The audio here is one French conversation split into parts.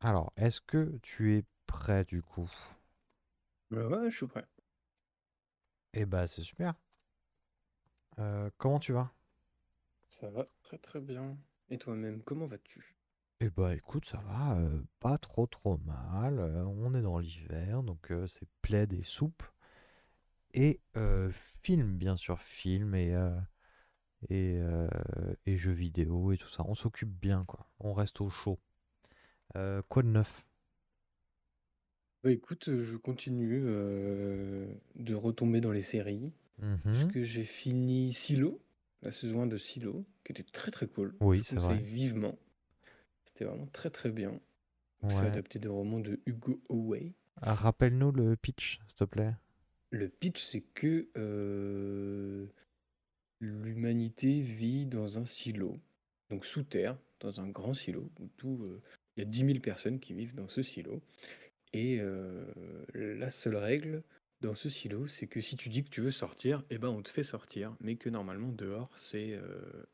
Alors, est-ce que tu es prêt du coup? Ouais, ouais, je suis prêt. Eh bah, c'est super. Euh, comment tu vas? Ça va très très bien. Et toi-même, comment vas-tu? Eh bah, écoute, ça va, euh, pas trop trop mal. Euh, on est dans l'hiver, donc euh, c'est plaid et soupe. Et euh, film, bien sûr, film et, euh, et, euh, et jeux vidéo et tout ça. On s'occupe bien, quoi. On reste au chaud. Euh, quoi de neuf? Bah écoute, je continue euh, de retomber dans les séries, Mhm. puisque j'ai fini Silo, la saison 1 de Silo, qui était très très cool. Je Oui, c'est conseille vrai. vivement. C'était vraiment très très bien. Donc c'est Ouais. adapté des romans de Hugo Away. Ah, Rappelle-nous le pitch, s'il te plaît. Le pitch, c'est que euh, l'humanité vit dans un silo, donc sous terre, dans un grand silo, où tout, euh, il y a dix mille personnes qui vivent dans ce silo. Et euh, la seule règle dans ce silo, c'est que si tu dis que tu veux sortir, eh ben on te fait sortir, mais que normalement dehors, c'est euh,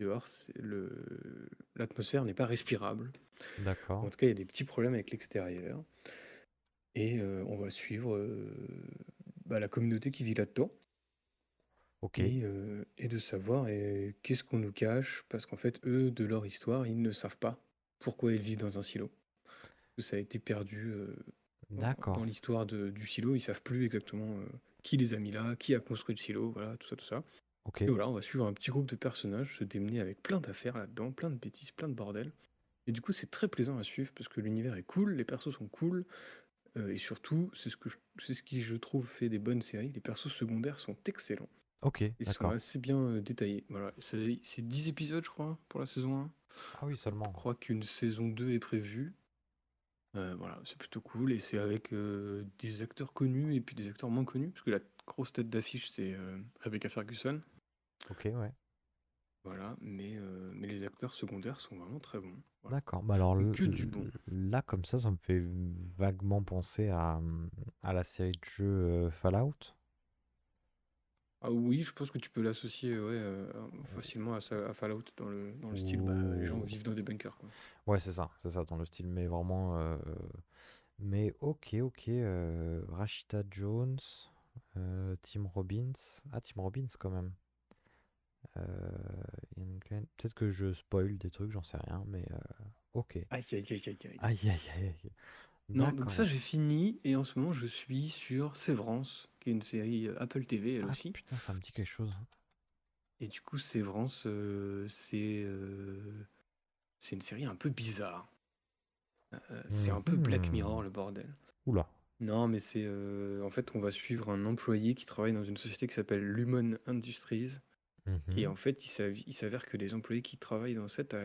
dehors, le l'atmosphère n'est pas respirable. En D'accord. tout cas, il y a des petits problèmes avec l'extérieur. Et on va suivre bah, la communauté qui vit là-dedans. Ok. Et, euh, et de savoir qu'est-ce qu'on nous cache, parce qu'en fait, eux, de leur histoire, ils ne savent pas pourquoi ils vivent dans un silo. Ça a été perdu euh, dans, D'accord. l'histoire de- du silo, ils savent plus exactement euh, qui les a mis là, qui a construit le silo, voilà, tout ça, tout ça. Ok. Et voilà, on va suivre un petit groupe de personnages se démener avec plein d'affaires là-dedans, plein de bêtises, plein de bordel. Et du coup, c'est très plaisant à suivre parce que l'univers est cool, les persos sont cool, euh, et surtout, c'est ce que je- c'est ce qui, je trouve, fait des bonnes séries. Les persos secondaires sont excellents. Ok, Ils sont d'accord. assez bien euh, détaillés. Voilà, c'est c'est 10 épisodes, je crois, pour la saison 1. Ah oui, Je seulement. crois qu'une saison 2 est prévue. Euh, voilà, c'est plutôt cool et c'est avec euh, des acteurs connus et puis des acteurs moins connus, parce que la grosse tête d'affiche c'est euh, Rebecca Ferguson, Ok, ouais. voilà, mais, euh, mais les acteurs secondaires sont vraiment très bons. Voilà. D'accord. Bah alors l- que du bon. l- là, comme ça, ça me fait vaguement penser à, à la série de jeux euh, Fallout. Ah oui, je pense que tu peux l'associer ouais, euh, facilement à, Fallout dans le, dans le style, bah, les gens Ou... vivent dans des bunkers. Quoi. Ouais, c'est ça, c'est ça, dans le style, mais vraiment. euh, Mais ok, ok. euh, Rashida Jones, euh, Tim Robbins. Ah, Tim Robbins quand même. Euh, Ian Glenn- Peut-être que je spoil des trucs, j'en sais rien, mais euh, ok. Aïe, aïe, aïe, aïe, aïe. Aïe, aïe, aïe, aïe. Non, donc ça D'accord. j'ai fini et en ce moment je suis sur Sévrance, qui est une série euh, Apple TV elle Ah aussi. putain, ça me dit quelque chose. Et du coup, Sévrance, euh, c'est euh, c'est une série un peu bizarre. Euh, c'est un peu Black Mhm. Mirror le bordel. Oula. Non, mais c'est en fait on va suivre un employé qui travaille dans une société qui s'appelle Lumon Industries. Et Mhm. en fait, il s'av- il s'avère que les employés qui travaillent dans cette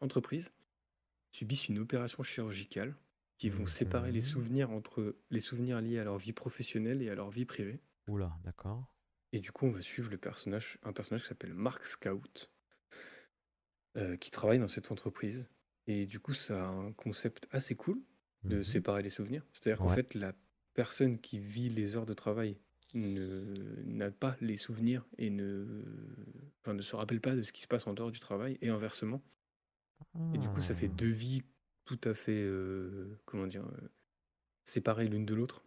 entreprise subissent une opération chirurgicale qui vont séparer les Mhm. souvenirs entre les souvenirs liés à leur vie professionnelle et à leur vie privée. Oula, d'accord. Et du coup, on va suivre le personnage, un personnage qui s'appelle Mark Scout, euh, qui travaille dans cette entreprise. Et du coup, ça a un concept assez cool de Mhm. séparer les souvenirs. C'est-à-dire qu'en Ouais. fait, la personne qui vit les heures de travail ne n'a pas les souvenirs et ne, enfin, ne se rappelle pas de ce qui se passe en dehors du travail, et inversement. Et du coup, ça fait Ah. deux vies tout à fait, euh, comment dire, euh, séparées l'une de l'autre,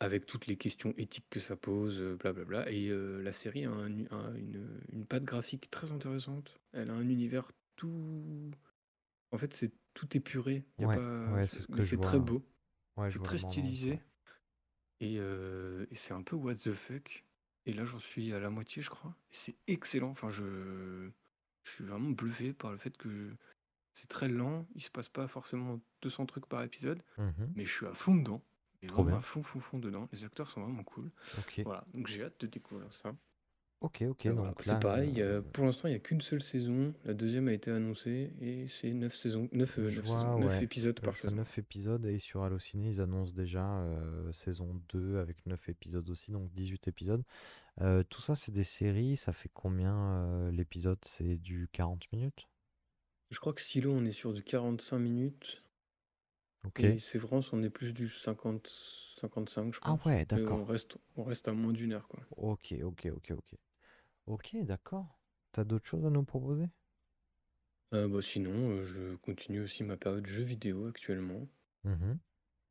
avec toutes les questions éthiques que ça pose, euh, blablabla. Et euh, la série a un- un- une, une patte graphique très intéressante. Elle a un univers tout... En fait, c'est tout épuré. Y a Ouais, pas... ouais, c'est ce très vois. beau. Ouais, C'est très stylisé. Et, et c'est un peu what the fuck. Et là, j'en suis à la moitié, je crois. C'est excellent. Enfin, je... je suis vraiment bluffé par le fait que c'est très lent. Il se passe pas forcément 200 trucs par épisode. Mhm. Mais je suis à fond dedans. Et Trop vraiment à bien. fond, fond, fond dedans. Les acteurs sont vraiment cool. Ok. Voilà. Donc j'ai hâte de découvrir ça. Ok, ok, voilà. donc C'est pareil. euh, euh, pour l'instant, il n'y a qu'une seule saison. La deuxième a été annoncée. Et c'est 9 saisons. 9, je saisons. vois, 9 ouais, épisodes par saison. 9 épisodes et sur Allociné, ils annoncent déjà euh, saison 2 avec 9 épisodes aussi, donc 18 épisodes. Euh, tout ça, c'est des séries, ça fait combien euh, l'épisode? C'est du 40 minutes? Je crois que Silo, on est sur du 45 minutes. Ok. Et Sévrance, on est plus du 50, 55, je Ah pense. ouais, Mais on d'accord. reste, on reste à moins d'une heure, quoi. Ok, ok, ok, ok. Ok, d'accord. T'as d'autres choses à nous proposer? Euh, bah, sinon, euh, je continue aussi ma période jeux vidéo actuellement. Mhm.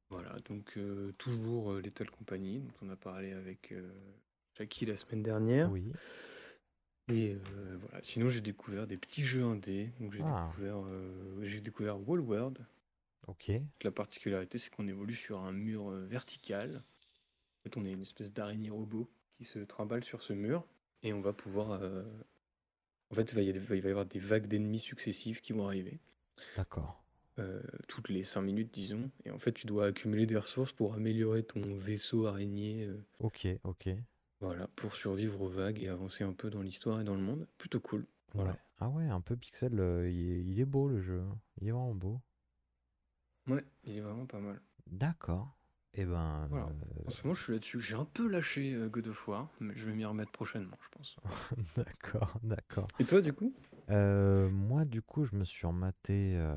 Voilà, donc euh, toujours euh, Lethal Company, dont on a parlé avec euh, Jackie la semaine dernière. Oui. Et euh, voilà, sinon j'ai découvert des petits jeux indés. Donc j'ai Ah. découvert, euh, j'ai découvert Wall World. Ok. La particularité, c'est qu'on évolue sur un mur euh, vertical. En fait, on est une espèce d'araignée robot qui se trimballe sur ce mur. Et on va pouvoir. euh, En fait, il va y avoir- il va y avoir des vagues d'ennemis successives qui vont arriver. D'accord. euh, toutes les 5 minutes, disons. Et en fait, tu dois accumuler des ressources pour améliorer ton vaisseau araignée. euh, Ok, ok. Voilà, pour survivre aux vagues et avancer un peu dans l'histoire et dans le monde. Plutôt cool. Voilà. Ouais. Ah ouais, un peu pixel, euh, il est, il est beau le jeu. Il est vraiment beau. Ouais, il est vraiment pas mal. D'accord. Et ben, Voilà. euh, En ce moment, je suis là-dessus. J'ai un peu lâché euh, God of War, mais je vais m'y remettre prochainement, je pense. d'accord, d'accord. Et toi, du coup? Euh, moi, du coup, je me suis rematé euh,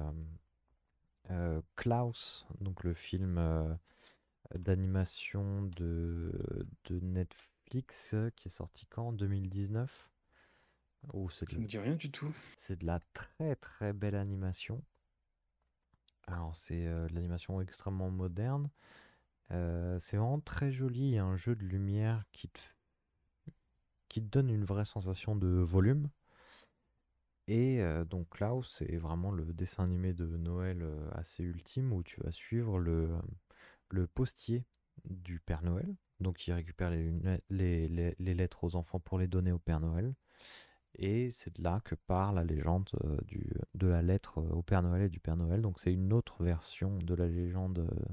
euh, Klaus, donc le film euh, d'animation de, de Netflix euh, qui est sorti quand? En 2019? Oh, c'est Ça me dit rien du tout. c'est de la très très belle animation. Alors, c'est euh, de l'animation extrêmement moderne. Euh, c'est vraiment très joli. Il y a un jeu de lumière qui te, f- qui te donne une vraie sensation de volume. Et euh, donc Klaus, c'est vraiment le dessin animé de Noël assez ultime où tu vas suivre le, le postier du Père Noël. Donc il récupère les, lettres aux enfants pour les donner au Père Noël. Et c'est de là que part la légende euh, de la lettre euh, au Père Noël et du Père Noël. Donc c'est une autre version de la légende euh,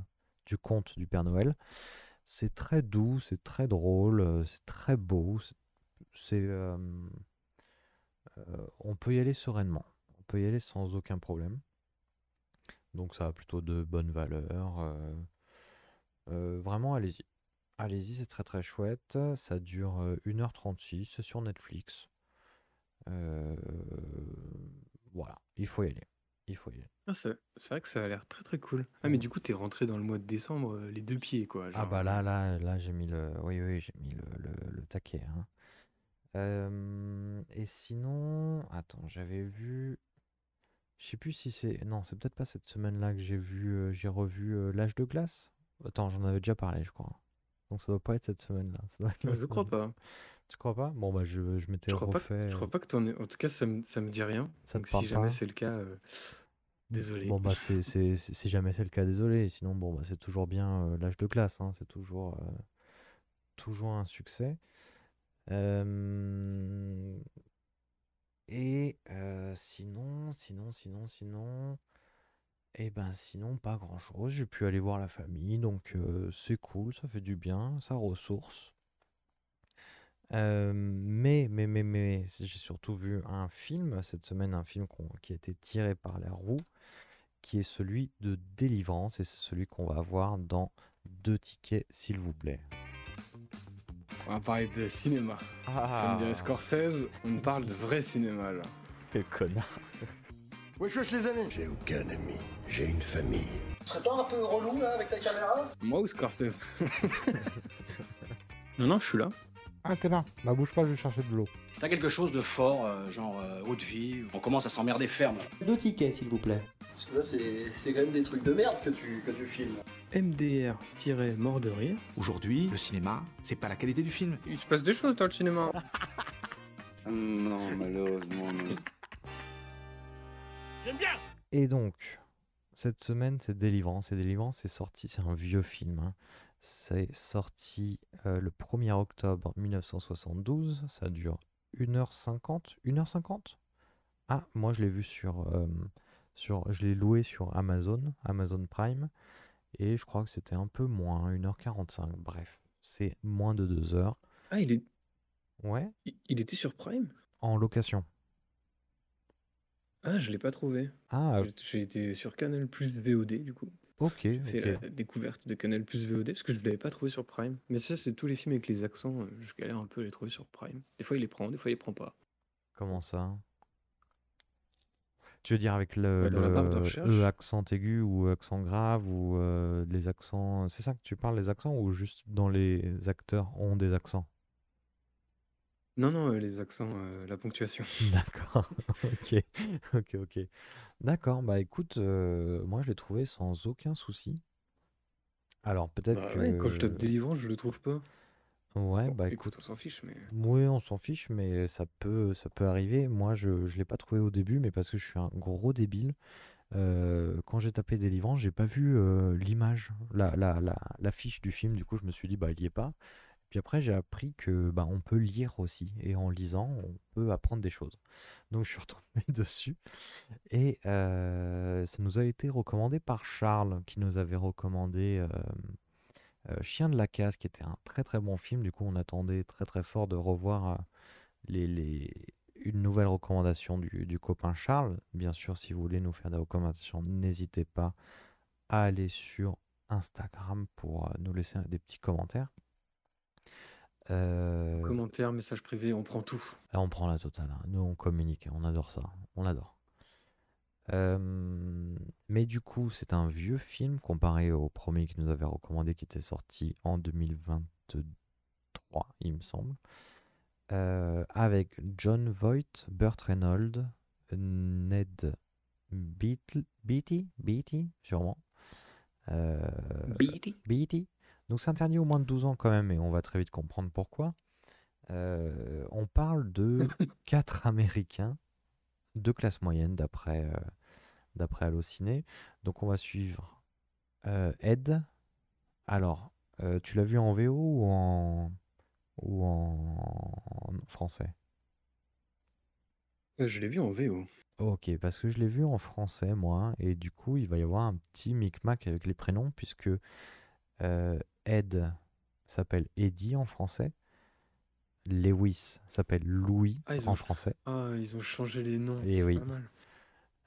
du conte du Père Noël. C'est très doux, c'est très drôle, c'est très beau. c'est- on peut y aller sereinement. On peut y aller sans aucun problème. Donc ça a plutôt de bonnes valeurs. vraiment, allez-y. Allez-y, c'est très très chouette. Ça dure euh, 1h36, c'est sur Netflix. Euh, voilà, il faut y aller. Il faut y aller. Ah, c'est vrai que ça a l'air très très cool. Ah, mais du coup, t'es rentré dans le mois de décembre euh, les deux pieds, quoi. Ah bah euh, là, là, là, j'ai mis le, oui, oui, j'ai mis le, le, le taquet. hein. Euh, et sinon, attends, j'avais vu, je sais plus si c'est, non, c'est peut-être pas cette semaine-là que j'ai vu, euh, j'ai revu euh, L'Âge de glace? Attends, j'en avais déjà parlé, je crois. Donc ça doit pas être cette semaine-là. Je crois semaine- pas. Tu crois pas? Bon bah je, je m'étais Je crois pas, que- refait. je crois pas que t'en aies. En tout cas, ça me, ça me dit rien. Ça te Donc, si jamais c'est le cas, euh, désolé. Bon bah c'est si jamais c'est le cas, désolé. Sinon bon bah c'est toujours bien euh, L'Âge de glace, hein, c'est toujours euh, toujours un succès. Euh, Et euh, sinon, sinon, sinon, sinon, et ben sinon pas grand-chose. J'ai pu aller voir la famille, donc euh, c'est cool, ça fait du bien, ça ressource. Euh, mais, mais, mais, mais, j'ai surtout vu un film cette semaine, un film qui a été tiré par la roue, qui est celui de Délivrance, et c'est celui qu'on va voir dans deux tickets, s'il vous plaît. On va parler de cinéma. Comme dirait Scorsese, on parle de vrai cinéma là. quel connard. Wesh wesh les amis J'ai aucun ami, j'ai une famille. Tu serais pas un peu relou là avec ta caméra Moi ou Scorsese Non, non, je suis là. Ah, t'es là, bah bouge pas, je vais chercher de l'eau. T'as quelque chose de fort, euh, genre euh, haute vie, on commence à s'emmerder ferme. Deux tickets, s'il vous plaît. Parce que là c'est c'est quand même des trucs de merde que tu, que tu filmes. MDR-mort de rire. Aujourd'hui, le cinéma, c'est pas la qualité du film. Il se passe des choses dans le cinéma. Non, malheureusement, non. Et donc, cette semaine, c'est Délivrance. Et Délivrance, c'est sorti, c'est un vieux film. hein. C'est sorti euh, le 1er octobre 1972. Ça dure 1h50. 1h50 Ah, moi je l'ai vu sur, euh, sur. Je l'ai loué sur Amazon, Amazon Prime. Et je crois que c'était un peu moins, 1h45. Bref, c'est moins de 2 heures. Ah, il, est... Ouais, il- il était sur Prime? En location. Ah, je l'ai pas trouvé. Ah, J'ai été sur Canal Plus VOD du coup. ok, J'ai fait la découverte de Canal Plus VOD parce que je l'avais pas trouvé sur Prime. Mais ça, c'est tous les films avec les accents. euh, Je galère un peu à les trouver sur Prime. Des fois, il les prend, des fois, il les prend pas. Comment ça? Tu veux dire avec le, Ouais, accent aigu ou accent grave ou euh, les accents... C'est ça que tu parles, les accents ou juste dans les acteurs ont des accents? Non, non, les accents, euh, la ponctuation. D'accord. Ok. Ok, ok. D'accord. Bah écoute, euh, moi je l'ai trouvé sans aucun souci. Alors peut-être Bah ouais, quand je tape que... délivrance, je le trouve pas. Ouais, Bon, bah écoute, écoute. on s'en fiche, mais. Oui, on s'en fiche, mais ça peut, ça peut arriver. Moi, je ne l'ai pas trouvé au début, mais parce que je suis un gros débile. Euh, quand j'ai tapé Délivrance, j'ai pas vu l'image, la, la, la, l'affiche du film. Du coup, je me suis dit, bah, il y est pas. Puis après, j'ai appris que bah, on peut lire aussi. Et en lisant, on peut apprendre des choses. Donc, je suis retombé dessus. Et ça nous a été recommandé par Charles, qui nous avait recommandé Chien de la casse, qui était un très très bon film. Du coup, on attendait très très fort de revoir les, les- une nouvelle recommandation du, du copain Charles. Bien sûr, si vous voulez nous faire des recommandations, n'hésitez pas à aller sur Instagram pour nous laisser des petits commentaires. Euh, Commentaire, message privé, on prend tout. Là, on prend la totale. hein. Nous, on communique. On adore ça. On adore. Euh, mais du coup, c'est un vieux film comparé au premier qu'il nous avait recommandé qui était sorti en 2023, il me semble. Euh, avec John Voight, Burt Reynolds, Ned Beatty, Beatty, sûrement. Euh, Beatty. Beatty? Donc c'est interdit au moins de 12 ans quand même, et on va très vite comprendre pourquoi. Euh, on parle de quatre Américains de classe moyenne d'après euh, d'après Allociné. Donc on va suivre euh, Ed. Alors, tu l'as vu en VO ou en ou en, en français? Je l'ai vu en VO. Ok, parce que je l'ai vu en français, moi, et du coup, il va y avoir un petit micmac avec les prénoms, puisque euh, Ed s'appelle Eddie en français, Lewis s'appelle Louis Ah, en ont- français, Ah, ils ont changé les noms. Eh c'est oui. pas mal.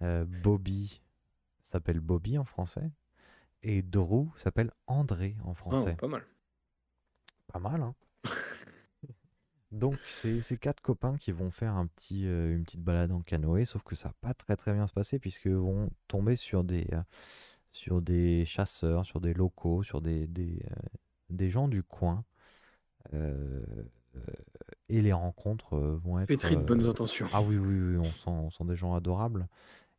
euh, Bobby s'appelle Bobby en français, et Drew s'appelle André en Ah, français. pas mal. Pas mal, hein? Donc, c'est ces quatre copains qui vont faire un petit, euh, une petite balade en canoë, sauf que ça va pas très très bien se passer, puisqu'ils vont tomber sur des, euh, sur des chasseurs, sur des locaux, sur des, des, euh, des gens du coin. euh, euh, et les rencontres vont être. Pétri de bonnes intentions. Ah oui, oui, oui, on sent, on sent des gens adorables.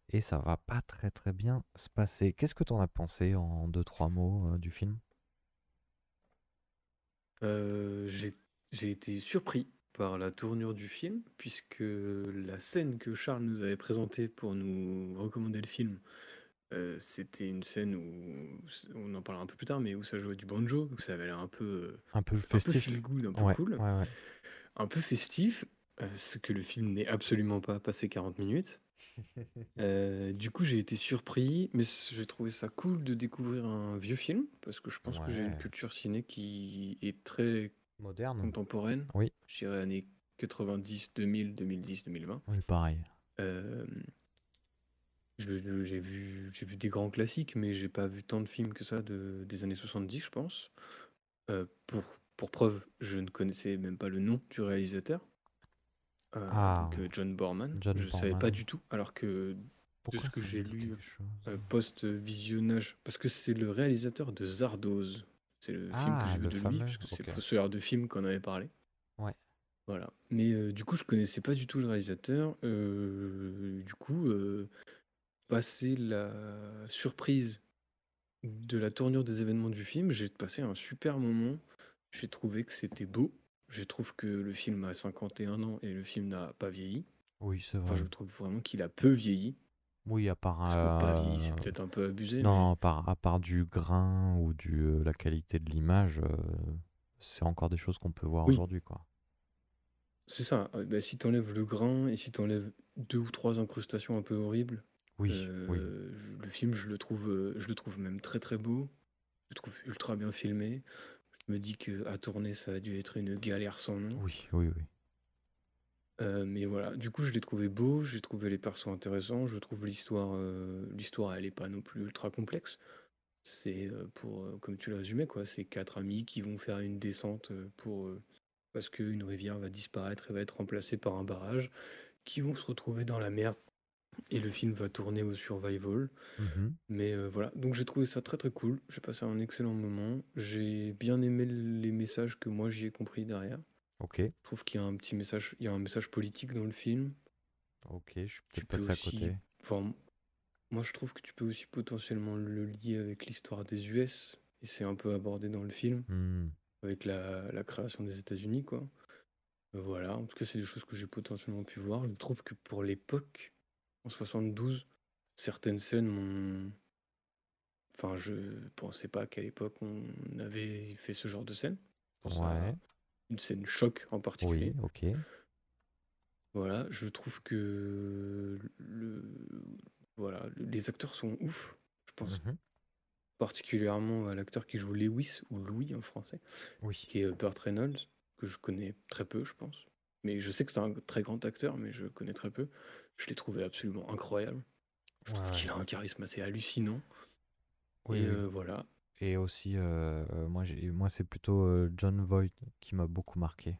Et ça va pas très très bien se passer. Qu'est-ce que tu en as pensé en deux, trois mots du film? J'ai j'ai été surpris par la tournure du film, puisque la scène que Charles nous avait présentée pour nous recommander le film, euh, c'était une scène où, on en parlera un peu plus tard, mais où ça jouait du banjo, donc ça avait l'air un peu, Un peu un peu festif. feel good, un peu Ouais, cool, ouais, ouais. un peu festif, ce que le film n'est absolument pas passé 40 minutes. Euh, du coup, j'ai été surpris, mais j'ai trouvé ça cool de découvrir un vieux film, parce que je pense que j'ai une culture ciné qui est très Moderne? contemporaine. Oui. Je dirais années 90, 2000, 2010, 2020. Oui, pareil. Euh, je- je- j'ai vu, j'ai vu des grands classiques, mais j'ai pas vu tant de films que ça de, des années 70, je pense. Euh, pour, pour preuve, je ne connaissais même pas le nom du réalisateur. Euh, Ah. donc euh, John Borman. John je savais pas Borman. du tout, alors que Pourquoi ce que ça me j'ai dit lu, quelque chose? euh, post-visionnage, parce que c'est le réalisateur de Zardoz. C'est le film que Ah, j'ai vu le de lui, fameux, puisque c'est ok. le fossoyeur de film qu'on avait parlé. Ouais. Voilà. Mais euh, du coup, je connaissais pas du tout le réalisateur. Euh, du coup, euh, passer la surprise de la tournure des événements du film, j'ai passé un super moment. J'ai trouvé que c'était beau. Je trouve que le film a 51 ans et le film n'a pas vieilli. Oui, c'est Enfin, vrai. je trouve vraiment qu'il a peu vieilli. Oui, à part, Parce que pas vieilli, c'est euh, peut-être un peu abusé. mais- non, à part, à part du grain ou du, euh, la qualité de l'image, euh, c'est encore des choses qu'on peut voir Oui. aujourd'hui, quoi. C'est ça. bah, si t'enlèves le grain et si t'enlèves deux ou trois incrustations un peu horribles, Oui, euh, oui. je- le film, je le trouve, euh, je le trouve même très très beau. Je le trouve ultra bien filmé. Je me dis que à tourner, ça a dû être une galère sans nom. Oui, oui, oui. Euh, mais voilà, du coup, je l'ai trouvé beau, j'ai trouvé les persos intéressants, je trouve l'histoire, euh, l'histoire, elle est pas non plus ultra complexe. C'est euh, pour, comme tu l'as résumé, quoi, c'est quatre amis qui vont faire une descente pour, parce qu'une rivière va disparaître et va être remplacée par un barrage, qui vont se retrouver dans la mer. Et le film va tourner au survival. Mhm. Mais euh, voilà, donc j'ai trouvé ça très très cool. J'ai passé un excellent moment. J'ai bien aimé les messages que moi j'y ai compris derrière. Ok, Je trouve qu'il y a un petit message, il y a un message politique dans le film. ok, je suis peux à aussi, côté. enfin, moi je trouve que tu peux aussi potentiellement le lier avec l'histoire des US, et c'est un peu abordé dans le film, Hmm, avec la, la création des États-Unis, quoi. Euh, Voilà, en tout cas, c'est des choses que j'ai potentiellement pu voir. Je trouve que pour l'époque, en 72, certaines scènes m'ont. Enfin, je pensais pas qu'à l'époque on avait fait ce genre de scène. Je pense à Ouais, une scène choc en particulier. oui, ok. Voilà, je trouve que le, voilà, les acteurs sont ouf. Je pense Mhm, particulièrement à l'acteur qui joue Lewis ou Louis en français, Oui, qui est Burt Reynolds, que je connais très peu, je pense. Mais je sais que c'est un très grand acteur, mais je connais très peu. Je l'ai trouvé absolument incroyable. Je ouais, trouve ouais. qu'il a un charisme assez hallucinant. Oui, Et euh, voilà. Et aussi, euh, euh, moi, moi c'est plutôt euh, John Voight qui m'a beaucoup marqué.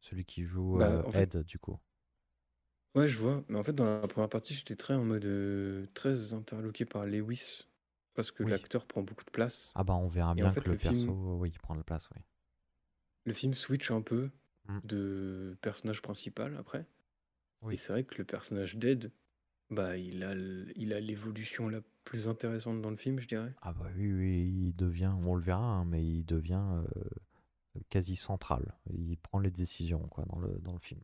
Celui qui joue Bah, en fait, Ed, du coup. ouais, je vois. Mais en fait, dans la première partie, j'étais très en mode très interloqué par Lewis, parce que Oui. l'acteur prend beaucoup de place. Ah bah, on verra Et en bien fait, que le le film, perso, oui, il prend la place, oui. le film switch un peu Mm. de personnage principal après. Et Oui. c'est vrai que le personnage d'Ed, bah, il a il a l'évolution la plus intéressante dans le film, je dirais. Ah bah oui, oui, il devient, on le verra, hein, mais il devient euh, quasi central. Il prend les décisions, quoi, dans le, dans le film.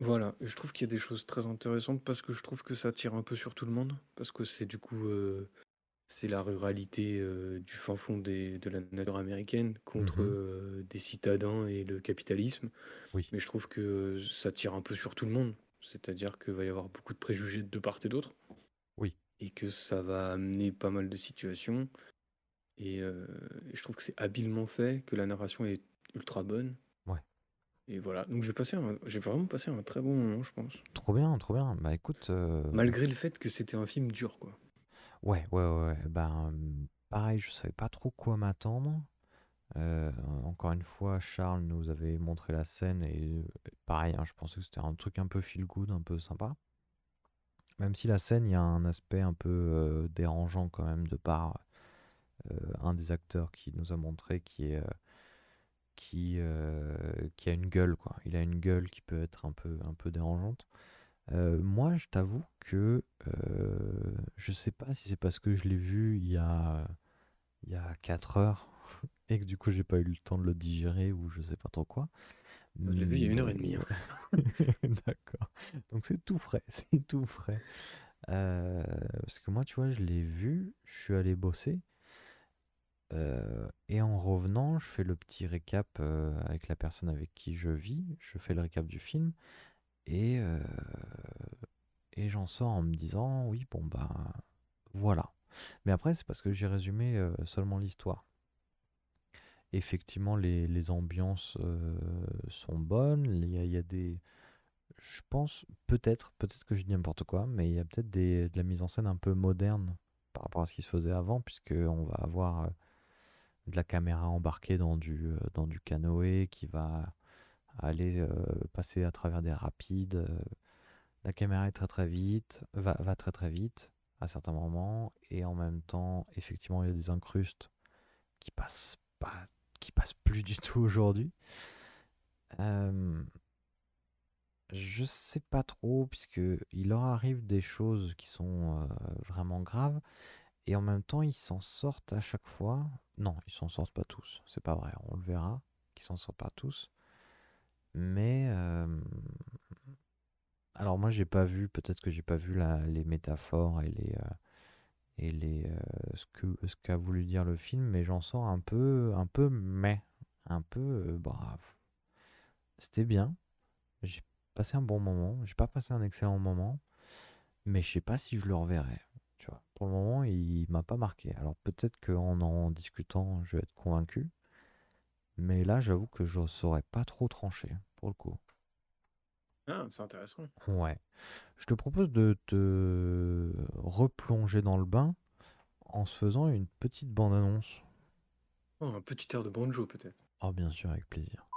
Voilà, et je trouve qu'il y a des choses très intéressantes parce que je trouve que ça tire un peu sur tout le monde, parce que c'est du coup, euh, c'est la ruralité euh, du fin fond des- de la nature américaine contre Mhm. euh, des citadins et le capitalisme. Oui, Mais je trouve que ça tire un peu sur tout le monde, c'est-à-dire qu'il va y avoir beaucoup de préjugés de part et d'autre, oui, et que ça va amener pas mal de situations. Et, euh, je trouve que c'est habilement fait, que la narration est ultra bonne. ouais. Et voilà, donc j'ai passé j'ai vraiment passé un très bon moment, je pense. Trop bien, trop bien. Bah écoute, Malgré le fait que c'était un film dur, quoi. Ouais, ouais, ouais. Ben, pareil, je savais pas trop quoi m'attendre. Euh, encore une fois, Charles nous avait montré la scène et euh, pareil, hein, je pensais que c'était un truc un peu feel good, un peu sympa. Même si la scène, il y a un aspect un peu euh, dérangeant quand même de par un des acteurs qui nous a montré qui est qui, qui a une gueule quoi. Il a une gueule qui peut être un peu un peu dérangeante. Euh, moi, je t'avoue que euh, je sais pas si c'est parce que je l'ai vu il y a il y a 4 heures et que du coup j'ai pas eu le temps de le digérer ou je sais pas trop quoi. Je l'ai vu il y a une heure et demie. hein. D'accord. Donc c'est tout frais, c'est tout frais. Euh, parce que moi, tu vois, je l'ai vu, je suis allé bosser. euh, et en revenant, je fais le petit récap euh, avec la personne avec qui je vis. Je fais le récap du film. Et, euh, et j'en sors en me disant, oui, bon, bah, voilà. Mais après, c'est parce que j'ai résumé euh, seulement l'histoire. Effectivement, les, les ambiances euh, sont bonnes. Il y y a des. Je pense, peut-être, peut-être que je dis n'importe quoi, mais il y a peut-être de la mise en scène un peu moderne par rapport à ce qui se faisait avant, puisqu'on va avoir de la caméra embarquée dans du, dans du canoë qui va aller euh, passer à travers des rapides. euh, La caméra est très très vite, va, va très très vite à certains moments, et en même temps, effectivement, il y a des incrustes qui passent pas, qui passent plus du tout aujourd'hui. Euh, je sais pas trop, puisque il leur arrive des choses qui sont euh, vraiment graves, et en même temps, ils s'en sortent à chaque fois. Non, ils s'en sortent pas tous, c'est pas vrai, on le verra, qu'ils s'en sortent pas tous. Mais alors moi, j'ai pas vu, peut-être que j'ai pas vu la- les métaphores et les euh, et les euh, ce que ce qu'a voulu dire le film, mais j'en sors un peu un peu mais un peu euh, bah, c'était bien. J'ai passé un bon moment. J'ai pas passé un excellent moment, mais je sais pas si je le reverrai. Tu vois, pour le moment, il m'a pas marqué. Alors peut-être qu'en en discutant, je vais être convaincu. Mais là, j'avoue que je saurais pas trop trancher pour le coup. Ah, c'est intéressant. Ouais. Je te propose de te replonger dans le bain en se faisant une petite bande-annonce. Oh, un petit air de banjo, peut-être. Oh, bien sûr, avec plaisir.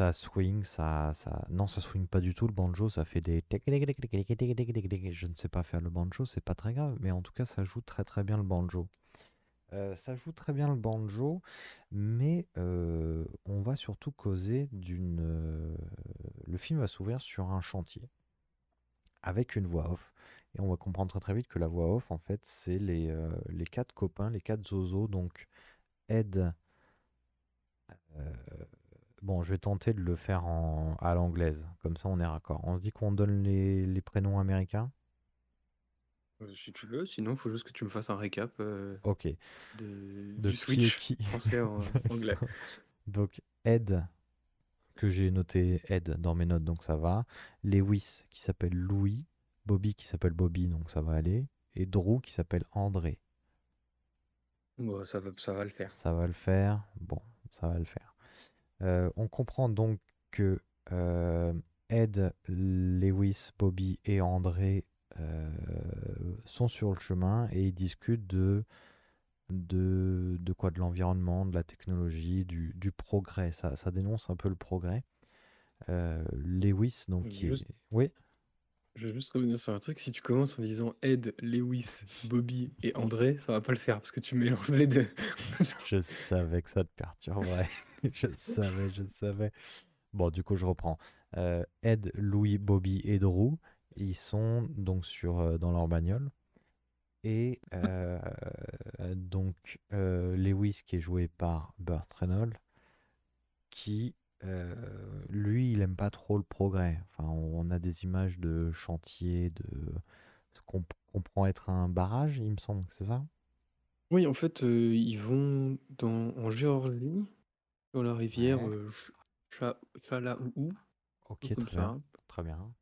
Ça swing, ça, ça... Non, ça swing pas du tout le banjo, ça fait des... Je ne sais pas faire le banjo, c'est pas très grave, mais en tout cas, ça joue très très bien le banjo. Euh, ça joue très bien le banjo, mais euh, on va surtout causer d'une... euh, Le film va s'ouvrir sur un chantier, avec une voix off. Et on va comprendre très très vite que la voix off, en fait, c'est les, les quatre copains, les quatre zozos, donc Ed... Bon, je vais tenter de le faire en, à l'anglaise, comme ça on est raccord. On se dit qu'on donne les, les prénoms américains? Euh, Si tu veux, sinon, il faut juste que tu me fasses un récap euh, Ok. de, De du qui est switch qui français en anglais. Donc Ed, que j'ai noté Ed dans mes notes, donc ça va. Lewis qui s'appelle Louis. Bobby qui s'appelle Bobby, donc ça va aller. Et Drew qui s'appelle André. Bon, ça va, ça va le faire. Ça va le faire. Bon, ça va le faire. Euh, on comprend donc que euh, Ed, Lewis, Bobby et André euh, sont sur le chemin et ils discutent de, de, de quoi? De l'environnement, de la technologie, du, du progrès. Ça, ça dénonce un peu le progrès. Lewis, donc, qui est... Oui, Je vais juste revenir sur un truc. Si tu commences en disant Ed, Lewis, Bobby et André, ça va pas le faire parce que tu mélanges les deux. je savais que ça te perturberait. je savais, je savais. Bon, du coup, je reprends. Euh, Ed, Louis, Bobby et Drew, ils sont donc sur, euh, dans leur bagnole. Et euh, donc, Lewis, qui est joué par Burt Reynolds, qui, euh, lui, il aime pas trop le progrès. Enfin, on a des images de chantier, de ce qu'on comprend être un barrage, il me semble, c'est ça? Oui, en fait, euh, ils vont dans, en Géorgie, sur la rivière Ouais. euh, Ch- Cha- Chalaou, Ok, comme très ça. bien. Très bien.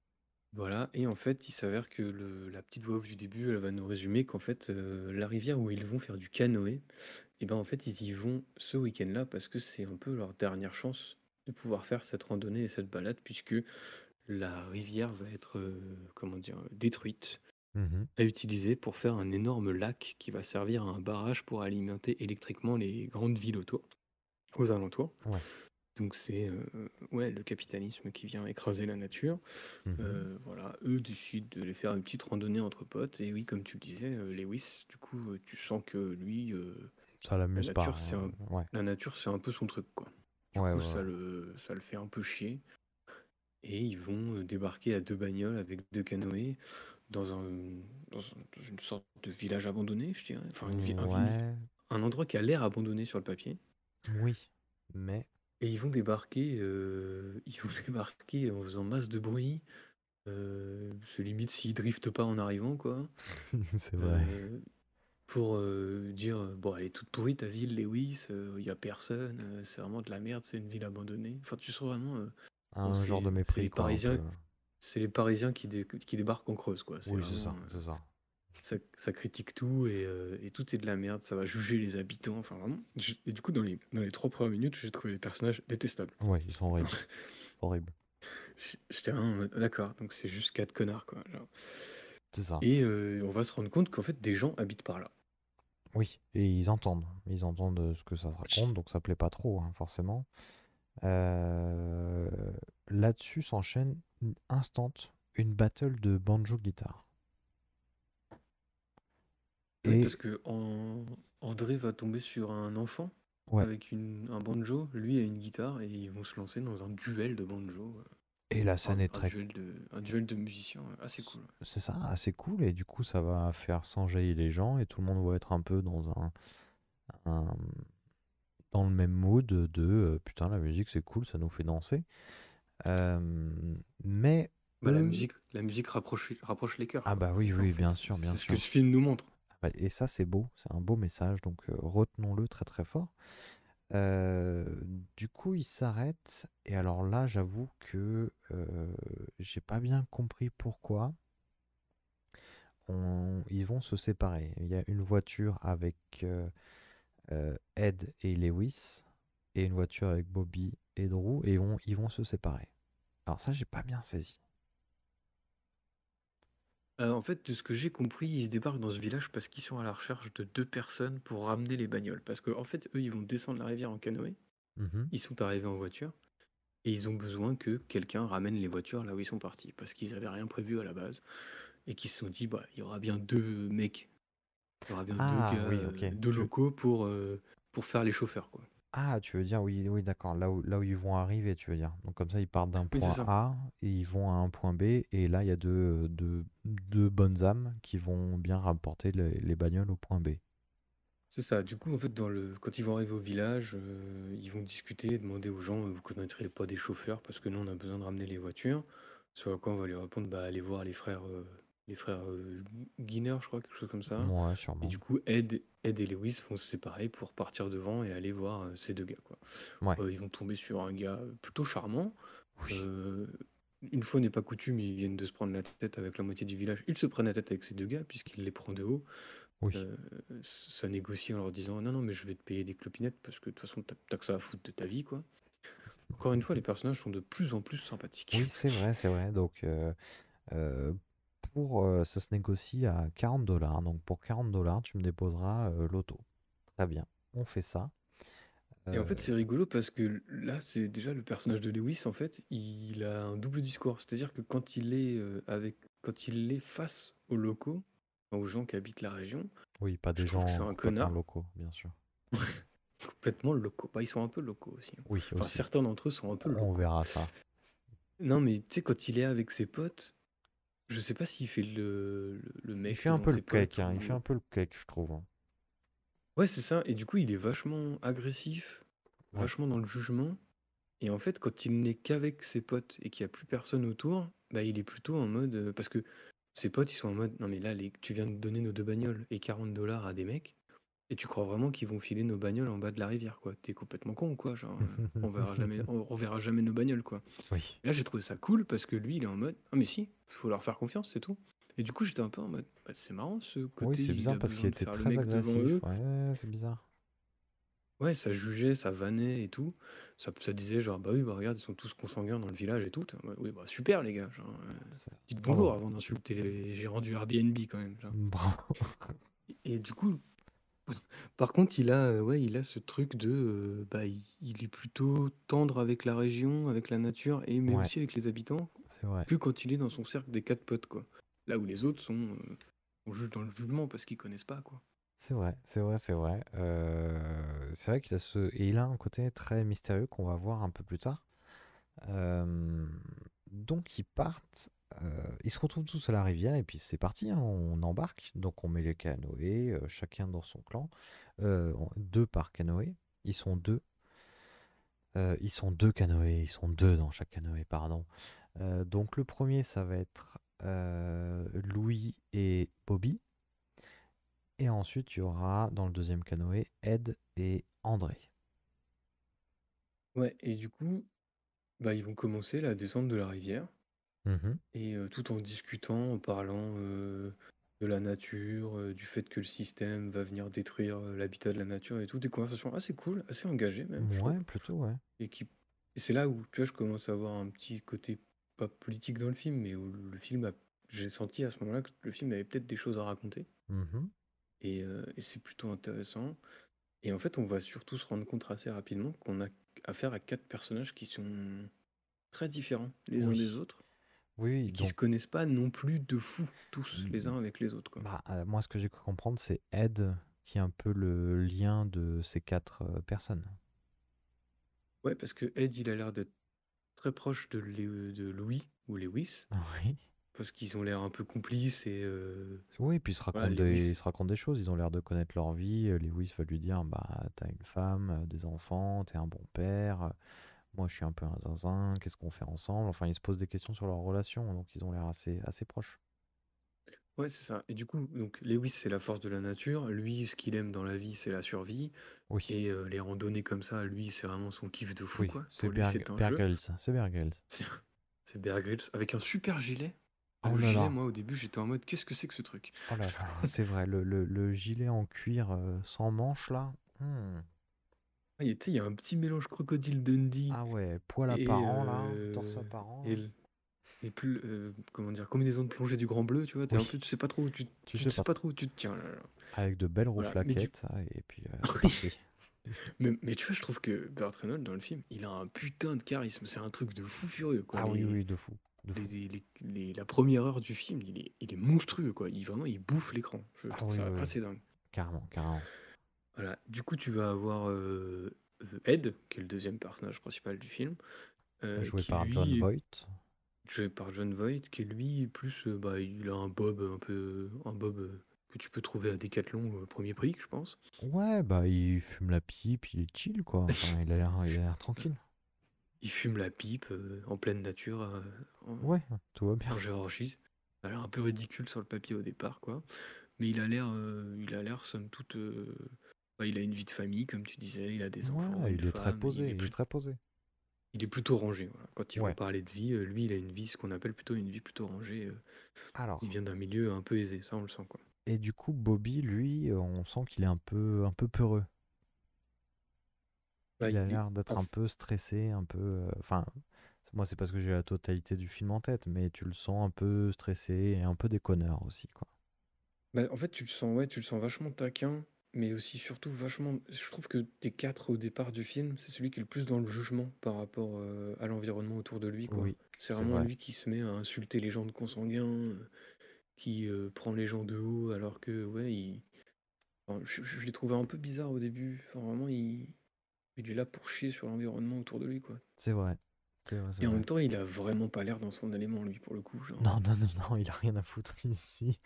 Voilà, et en fait, il s'avère que le- la petite voix off du début, elle va nous résumer qu'en fait, la rivière où ils vont faire du canoë, et ben en fait, ils y vont ce week-end-là parce que c'est un peu leur dernière chance de pouvoir faire cette randonnée et cette balade, puisque la rivière va être, euh, comment dire, détruite, Mhm. réutilisée pour faire un énorme lac qui va servir à un barrage pour alimenter électriquement les grandes villes autour, aux alentours. Ouais. Donc c'est euh, ouais, le capitalisme qui vient écraser la nature. Mhm. Euh, voilà, eux décident de les faire une petite randonnée entre potes. Et oui, comme tu le disais, Lewis, du coup, tu sens que lui, Ça l'amuse la pas. nature, c'est. Ouais. la nature, c'est un peu son truc, quoi. Du Ouais, coup, ouais, ça, le, ça le fait un peu chier. Et ils vont euh, débarquer à deux bagnoles avec deux canoës dans, un, dans, un- dans une sorte de village abandonné, je dirais. Enfin, une vi- un, endroit qui a l'air abandonné sur le papier. oui, mais Et ils vont débarquer, euh, ils vont débarquer en faisant masse de bruit. Euh, c'est limite s'ils driftent pas en arrivant, quoi. c'est vrai. Euh, pour euh, dire euh, bon, elle est toute pourrie ta ville, Lewis, il y a personne, euh, c'est vraiment de la merde, c'est une ville abandonnée. Enfin, tu sens vraiment, euh, Un bon, genre de mépris, les quoi. un Parisiens, peu. c'est les Parisiens qui, dé- qui débarquent en Creuse, quoi. Oui, c'est ça, euh, c'est ça. ça, ça critique tout et, euh, et tout est de la merde, ça va juger les habitants, enfin vraiment. Et du coup, dans les, dans les trois premières minutes, j'ai trouvé les personnages détestables. Ouais, ils sont horribles. Horribles. J'étais vraiment en mode, d'accord, donc c'est juste quatre connards, quoi. genre. C'est ça. Et euh, on va se rendre compte qu'en fait, des gens habitent par là. Oui, et ils entendent. Ils entendent euh, ce que ça se raconte, donc ça plaît pas trop, hein, forcément. Euh, Là-dessus s'enchaîne instant une battle de banjo-guitare. Oui, parce que en- André va tomber sur un enfant ouais, avec une, un banjo, lui a une guitare, et ils vont se lancer dans un duel de banjo. Et la Un, scène est un très duel de, un duel de musiciens assez cool. C'est ça, assez cool, et du coup ça va faire s'enjailler les gens, et tout le monde va être un peu dans un, un- dans le même mood de euh, putain la musique c'est cool, ça nous fait danser. Euh, mais Bah, la musique, la musique rapproche, rapproche les cœurs. Ah bah oui, oui, fait. bien sûr, bien C'est ce que sûr. ce film nous montre. Bah, Et ça, c'est beau, c'est un beau message, donc euh, retenons-le très très fort. Du coup, il s'arrête, et alors là, j'avoue que j'ai pas bien compris pourquoi. Ils vont se séparer. Il y a une voiture avec Ed et Lewis, et une voiture avec Bobby et Drew, et vont, ils vont se séparer. Alors ça, j'ai pas bien saisi. Euh, en fait, de ce que j'ai compris, ils débarquent dans ce village parce qu'ils sont à la recherche de deux personnes pour ramener les bagnoles. Parce que, en fait, eux, ils vont descendre la rivière en canoë. Mhm. Ils sont arrivés en voiture. et ils ont besoin que quelqu'un ramène les voitures là où ils sont partis, parce qu'ils avaient rien prévu à la base et qu'ils se sont dit: «Bah, il y aura bien 2 mecs, il y aura bien 2 Ah gars, oui, heu, ok. 2 Tu... locaux pour, heu, pour faire les chauffeurs, quoi». Ah, tu veux dire, oui, oui, d'accord. Là où, là où ils vont arriver, tu veux dire. Donc comme ça, ils partent d'un Oui, c'est point ça. A et ils vont à un point B. Et là, il y a deux, deux, deux bonnes âmes qui vont bien rapporter les, les bagnoles au point B. C'est ça. Du coup, en fait, dans le quand ils vont arriver au village, heu, ils vont discuter, demander aux gens: «Vous connaîtriez pas des chauffeurs? Parce que nous, on a besoin de ramener les voitures». Sur quoi on va lui répondre: «Bah, allez voir les frères, heu, les frères, heu, Guiner», je crois, quelque chose comme ça. Ouais, Et sûrement. du coup, Ed, Ed et Lewis vont se séparer pour partir devant et aller voir euh, ces deux gars, quoi. Ouais. Euh, ils vont tomber sur un gars plutôt charmant. Oui. Euh, une fois n'est pas coutume, ils viennent de se prendre la tête avec la moitié du village. Ils se prennent la tête avec ces deux gars puisqu'il les prend de haut. Oui. Euh, ça négocie en leur disant non non mais je vais te payer des clopinettes parce que de toute façon t'as que ça à foutre de ta vie quoi. Encore une fois, les personnages sont de plus en plus sympathiques. Oui, c'est vrai, c'est vrai. Donc, euh, euh, pour, euh, ça se négocie à 40 dollars. Donc, pour 40 dollars, tu me déposeras euh, l'auto. Très bien, on fait ça. Et en fait, Euh, c'est rigolo parce que là, c'est déjà le personnage de Lewis, en fait, il a un double discours. C'est-à-dire que quand il est avec, quand il est face aux locaux, aux gens qui habitent la région, oui, pas des gens un connard. locaux, bien sûr. complètement locaux. Bah, ils sont un peu locaux aussi. hein. Oui, Enfin, aussi. certains d'entre eux sont un peu On locaux. verra ça. Non, mais tu sais, quand il est avec ses potes, je sais pas s'il fait le, le, le Il mec fait un peu le ses potes cake, hein. Il fait ou... un peu le cake, je trouve. hein. Ouais, c'est ça. Et du coup, il est vachement agressif, Ouais. vachement dans le jugement. Et en fait, quand il n'est qu'avec ses potes et qu'il n'y a plus personne autour, bah, il est plutôt en mode. euh, Parce que ses potes, ils sont en mode Non, mais là, les- tu viens de donner nos deux bagnoles et 40 dollars à des mecs. Et tu crois vraiment qu'ils vont filer nos bagnoles en bas de la rivière, quoi? T'es complètement con ou quoi? Genre, euh, on verra jamais, on reverra jamais nos bagnoles, quoi. Oui. Là, j'ai trouvé ça cool parce que lui, il est en mode Ah, mais si, faut leur faire confiance, c'est tout. Et du coup, j'étais un peu en mode Bah, C'est marrant ce côté, Oui, c'est il bizarre a parce qu'il besoin de était faire le très mec devant agressif. eux. Ouais, c'est bizarre. Ouais, ça jugeait, ça vannait et tout. Ça, ça disait genre, bah oui, bah regarde, ils sont tous consanguins dans le village et tout. T'es en mode, Oui, bah super les gars. Genre, euh, C'est- dites Bravo. bonjour avant d'insulter les gérants du Airbnb quand même. genre. Bravo. Et du coup, par contre, il a, euh, ouais, il a ce truc de, euh, bah, il, il est plutôt tendre avec la région, avec la nature, et mais Ouais. aussi avec les habitants, C'est vrai. que quand il est dans son cercle des quatre potes, quoi. Là où les autres sont, euh, sont juste dans le jugement parce qu'ils connaissent pas, quoi. C'est vrai, c'est vrai, c'est vrai. C'est vrai qu'il a ce... Et il a un côté très mystérieux qu'on va voir un peu plus tard. Donc ils partent, euh, ils se retrouvent tous à la rivière et puis c'est parti, hein, on embarque. Donc on met les canoës, euh, chacun dans son clan. Euh, deux par canoë, ils sont deux. Ils sont deux canoës, ils sont deux dans chaque canoë, pardon. Donc le premier, ça va être Louis et Bobby. Et ensuite, il y aura dans le deuxième canoë Ed et André. Ouais, et du coup, bah, ils vont commencer la descente de la rivière. Mhm. Et tout en discutant, en parlant de la nature, du fait que le système va venir détruire l'habitat de la nature et tout, des conversations assez cool, assez engagées même, je trouve. Plutôt, ouais. Et, qui... et c'est là où, tu vois, je commence à avoir un petit côté, pas politique dans le film, mais où le film a... J'ai senti à ce moment-là que le film avait peut-être des choses à raconter. Mhm. Et, et c'est plutôt intéressant. Et en fait, on va surtout se rendre compte assez rapidement qu'on a affaire à quatre personnages qui sont très différents les uns Oui. des autres Oui, qui se donc, connaissent pas non plus de fou tous les uns avec les autres quoi. bah, euh, moi, ce que j'ai cru comprendre, c'est Ed qui est un peu le lien de ces quatre euh, personnes. Ouais, parce que Ed il a l'air d'être très proche de, Lé- de Louis ou Lewis Oui. parce qu'ils ont l'air un peu complices et euh, Oui, et puis ils se racontent, Voilà, des, Lewis. ils se racontent des choses, ils ont l'air de connaître leur vie. Lewis va lui dire, bah, t'as une femme, des enfants, t'es un bon père, moi je suis un peu un zinzin, qu'est-ce qu'on fait ensemble? Enfin, ils se posent des questions sur leur relation, donc ils ont l'air assez, assez proches. ouais c'est ça. Et du coup donc Lewis c'est la force de la nature, lui ce qu'il aime dans la vie c'est la survie Oui, et euh, les randonnées comme ça lui c'est vraiment son kiff de fou oui, quoi. c'est Bear, c'est Bear c'est Bear avec un super gilet. Oh le là gilet là. moi au début j'étais en mode qu'est-ce que c'est que ce truc? Oh là là, c'est vrai, le, le- le gilet en cuir euh, sans manches là. hmm. Ah, il y a- tu sais, il y a un petit mélange crocodile Dundee Ah ouais, poil et, apparent là, torse euh, apparent. et, là. l- et plus euh, comment dire combinaison de plongée du Grand Bleu tu vois t'es un Oui. peu tu sais pas trop où tu, Tu tu sais sais pas pas trop où tu te tiens là, là. Avec de belles Voilà. Mais du rouflaquettes, et puis euh, c'est Oui. parti. Mais, mais tu vois, je trouve que Burt Reynolds, dans le film, il a un putain de charisme. C'est un truc de fou furieux, quoi. Ah oui, Les- oui, de fou. De fou. les- les- les- la première heure du film, il est, il est monstrueux, quoi. Il, vraiment, il bouffe l'écran. Je Ah trouve oui, ça oui. assez dingue. Carrément, carrément. Voilà. Du coup, tu vas avoir euh, euh, Ed, qui est le deuxième personnage principal du film. euh, Joué qui, par lui, John est Voight. joué par John Voight, qui est lui plus, euh, bah, il a un bob un peu, un bob euh, que tu peux trouver à Decathlon au premier prix, je pense. Ouais, bah il fume la pipe, il est chill quoi. Enfin, il a l'air, il a l'air tranquille. Il fume la pipe euh, en pleine nature euh, en, Ouais, tout va bien. en Géorgie. Ça a l'air un peu ridicule sur le papier au départ, quoi. Mais il a l'air, euh, il a l'air somme toute. euh, bah, il a une vie de famille, comme tu disais, il a des enfants, Ouais, il est très posé, il est, il est plus- très posé. il est plutôt rangé. Voilà. Quand ils Ouais. vont parler de vie, euh, lui, il a une vie, ce qu'on appelle plutôt une vie plutôt rangée. euh, Alors, Il vient d'un milieu un peu aisé, ça on le sent, quoi. et du coup, Bobby, lui, euh, on sent qu'il est un peu, un peu peureux. Bah, Il a il- l'air d'être en un peu stressé, un peu. euh, Enfin, moi, c'est parce que j'ai la totalité du film en tête, mais tu le sens un peu stressé et un peu déconneur aussi, quoi. Bah, en fait, tu le sens, ouais, tu le sens vachement taquin, mais aussi surtout vachement. Je trouve que des quatre au départ du film, c'est celui qui est le plus dans le jugement par rapport euh, à l'environnement autour de lui, quoi. Oui, C'est vraiment vrai. lui qui se met à insulter les gens de consanguins, euh, qui euh, prend les gens de haut, alors que, ouais, il... enfin, je, je l'ai trouvé un peu bizarre au début. Enfin, vraiment, il... il est là pour chier sur l'environnement autour de lui, quoi. C'est vrai. C'est vrai, c'est Et en vrai. même temps, il a vraiment pas l'air dans son élément, lui, pour le coup. Genre. Non, non, non, non, il a rien à foutre ici.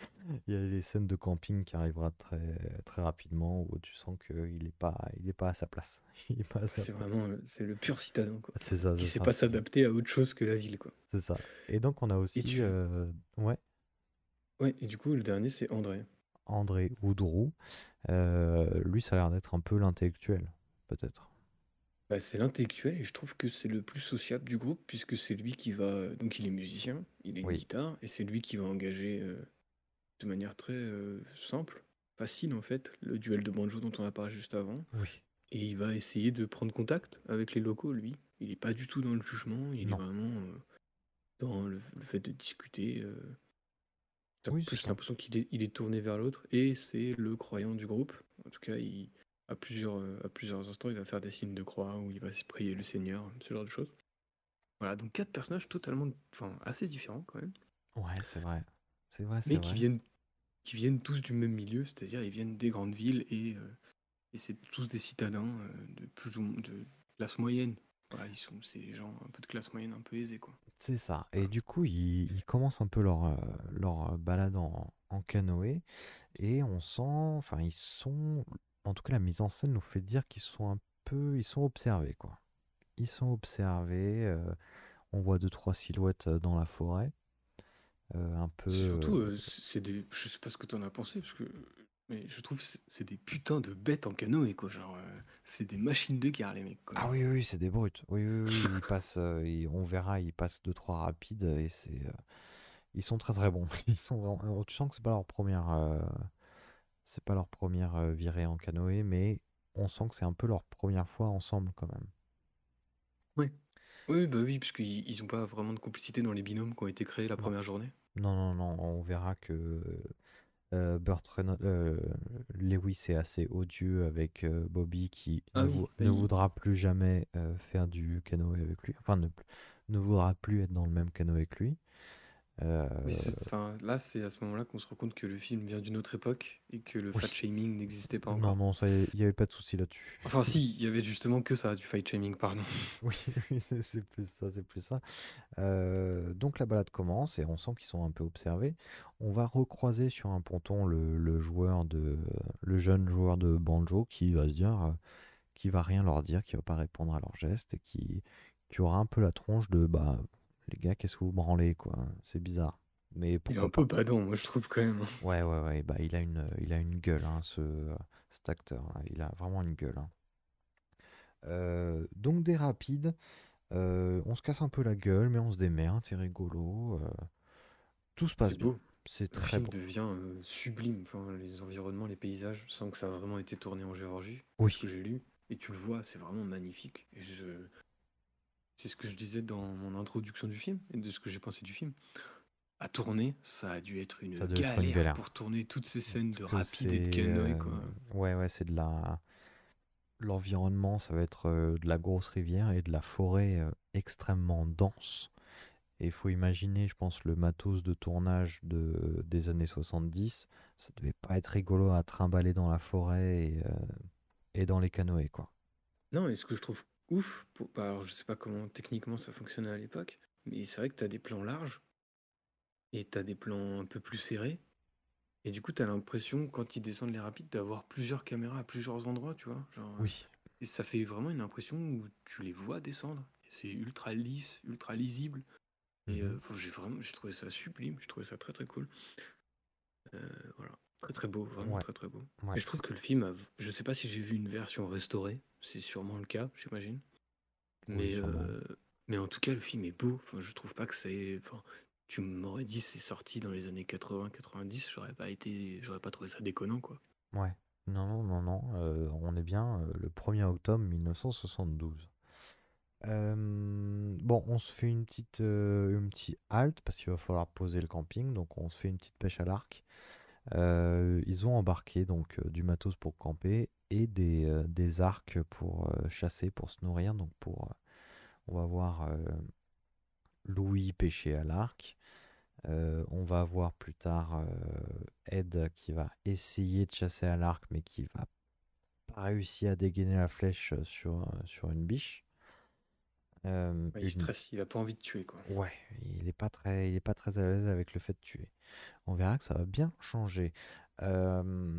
Il y a les scènes de camping qui arrivera très, très rapidement où tu sens qu'il est pas, il est pas à sa place. Il est pas à sa C'est place. vraiment, euh, c'est le pur citadin, quoi. C'est ça, Qui c'est sait ça, pas c'est ça. s'adapter à autre chose que la ville, quoi. C'est ça. Et donc on a aussi, tu- euh, ouais, Ouais, et du coup, le dernier, c'est André. André Oudrou. Euh, lui, ça a l'air d'être un peu l'intellectuel, peut-être. Bah, c'est l'intellectuel et je trouve que c'est le plus sociable du groupe puisque c'est lui qui va. Donc, il est musicien, il a une Oui. guitare et c'est lui qui va engager euh, de manière très euh, simple, facile en fait, le duel de banjo dont on a parlé juste avant. Oui. Et il va essayer de prendre contact avec les locaux, lui. Il n'est pas du tout dans le jugement, il Non. est vraiment euh, dans le, le fait de discuter. euh. T'as Oui, c'est plus ça. l'impression qu'il est, il est tourné vers l'autre et c'est le croyant du groupe. En tout cas, il, à, plusieurs, euh, à plusieurs instants, il va faire des signes de croix ou il va prier le Seigneur, ce genre de choses. Voilà, donc quatre personnages totalement, enfin assez différents quand même, Ouais, c'est vrai. C'est vrai, mais qui vrai. viennent, qui viennent tous du même milieu, c'est-à-dire ils viennent des grandes villes et, euh, et c'est tous des citadins euh, de plus ou moins de classe moyenne. Voilà, ils sont, des gens un peu de classe moyenne, un peu aisés quoi. C'est ça. Et du coup, ils, ils commencent un peu leur, leur balade en, en canoë. Et on sent, enfin, ils sont, en tout cas, la mise en scène nous fait dire qu'ils sont un peu, ils sont observés, quoi. Ils sont observés. euh, on voit deux, trois silhouettes euh, dans la forêt. euh, un peu. Surtout, euh, euh, c'est des, je sais pas ce que t'en as pensé parce que, mais je trouve que c'est- des putains de bêtes en canoë quoi, genre euh, c'est des machines de guerre les mecs quoi. Ah oui, oui, c'est des brutes. Oui, oui, oui, ils passent, euh, ils- on verra, ils passent deux, trois rapides et c'est, euh, ils sont très très bons. Ils sont vraiment- tu sens que c'est pas leur première, euh, c'est pas leur première euh, virée en canoë, mais on sent que c'est un peu leur première fois ensemble quand même. Oui, bah oui, parce qu'ils ils ont pas vraiment de complicité dans les binômes qui ont été créés la Non. première journée. Non, non, non, on verra que euh, Burt Reynolds- euh, Lewis est assez odieux avec euh, Bobby qui Ah ne, oui, vou- bah ne il- voudra plus jamais euh, faire du canoë avec lui, enfin ne, ne voudra plus être dans le même canoë avec lui. Euh, Oui, là, c'est à ce moment-là qu'on se rend compte que le film vient d'une autre époque et que le Oui. fat shaming n'existait pas non, encore. non, ça, il n'y avait pas de souci là-dessus. Enfin, si, il y avait justement que ça, du fight shaming, pardon. Oui, oui, c'est c'est plus ça, c'est plus ça. Euh, donc la balade commence et on sent qu'ils sont un peu observés. On va recroiser sur un ponton le, le joueur de, le jeune joueur de banjo qui va se dire, euh, qui va rien leur dire, qui va pas répondre à leurs gestes et qui, qui aura un peu la tronche de, bah, les gars, qu'est-ce que vous branlez, quoi? C'est bizarre. Mais Il est un peu badant, moi, je trouve quand même. Ouais, ouais, ouais, bah, il a une, il a une gueule, hein, ce, cet acteur. hein, Il a vraiment une gueule. hein. Euh, donc des rapides, euh, on se casse un peu la gueule, mais on se démerde, c'est rigolo. euh, tout se passe C'est beau. C'est Le très film beau. devient euh, sublime. Enfin, les environnements, les paysages, sans que ça a vraiment été tourné en Géorgie. Oui. Ce que j'ai lu. Et tu le vois, c'est vraiment magnifique. Et je... C'est ce que je disais dans mon introduction du film et de ce que j'ai pensé du film. À tourner, ça a dû être une, doit être galère, une galère. pour tourner toutes ces scènes de rapide et de canoë. euh, Quoi. Ouais, ouais, c'est de la. L'environnement, ça va être euh, de la grosse rivière et de la forêt euh, extrêmement dense. Et il faut imaginer, je pense, le matos de tournage de, des années 70. Ça devait pas être rigolo à trimballer dans la forêt et, euh, et dans les canoës, quoi. Non, et ce que je trouve ouf, pour, bah, alors je sais pas comment techniquement ça fonctionnait à l'époque, mais c'est vrai que tu as des plans larges et tu as des plans un peu plus serrés. Et du coup, tu as l'impression, quand ils descendent les rapides, d'avoir plusieurs caméras à plusieurs endroits, tu vois. Genre, Oui. et ça fait vraiment une impression où tu les vois descendre. C'est ultra lisse, ultra lisible. Et Mhm. euh, j'ai vraiment, j'ai trouvé ça sublime, j'ai trouvé ça très très cool. Euh, voilà, très très beau, vraiment Ouais. très très beau. Ouais, Et je trouve c'est- que le film, a, je sais pas si j'ai vu une version restaurée, c'est sûrement le cas, j'imagine. Oui, Mais, sûrement. euh, mais en tout cas, le film est beau. Enfin, je trouve pas que c'est. Enfin, tu m'aurais dit c'est sorti dans les années 80-90, j'aurais pas été, j'aurais pas trouvé ça déconnant quoi. Ouais. Non, non, non, non. euh, on est bien euh, le 1er octobre 1972. Euh, bon, on se fait une petite, euh, une petite halte parce qu'il va falloir poser le camping. Donc, on se fait une petite pêche à l'arc. Euh, ils ont embarqué donc euh, du matos pour camper et des, euh, des arcs pour chasser, pour se nourrir. Donc, pour, on va voir Louis pêcher à l'arc. On va voir plus tard Ed qui va essayer de chasser à l'arc, mais qui va pas réussir à dégainer la flèche sur, sur une biche. Euh, Ouais, il une- stresse, il a pas envie de tuer quoi. Ouais, il est pas très, il est pas très à l'aise avec le fait de tuer. On verra que ça va bien changer. Euh,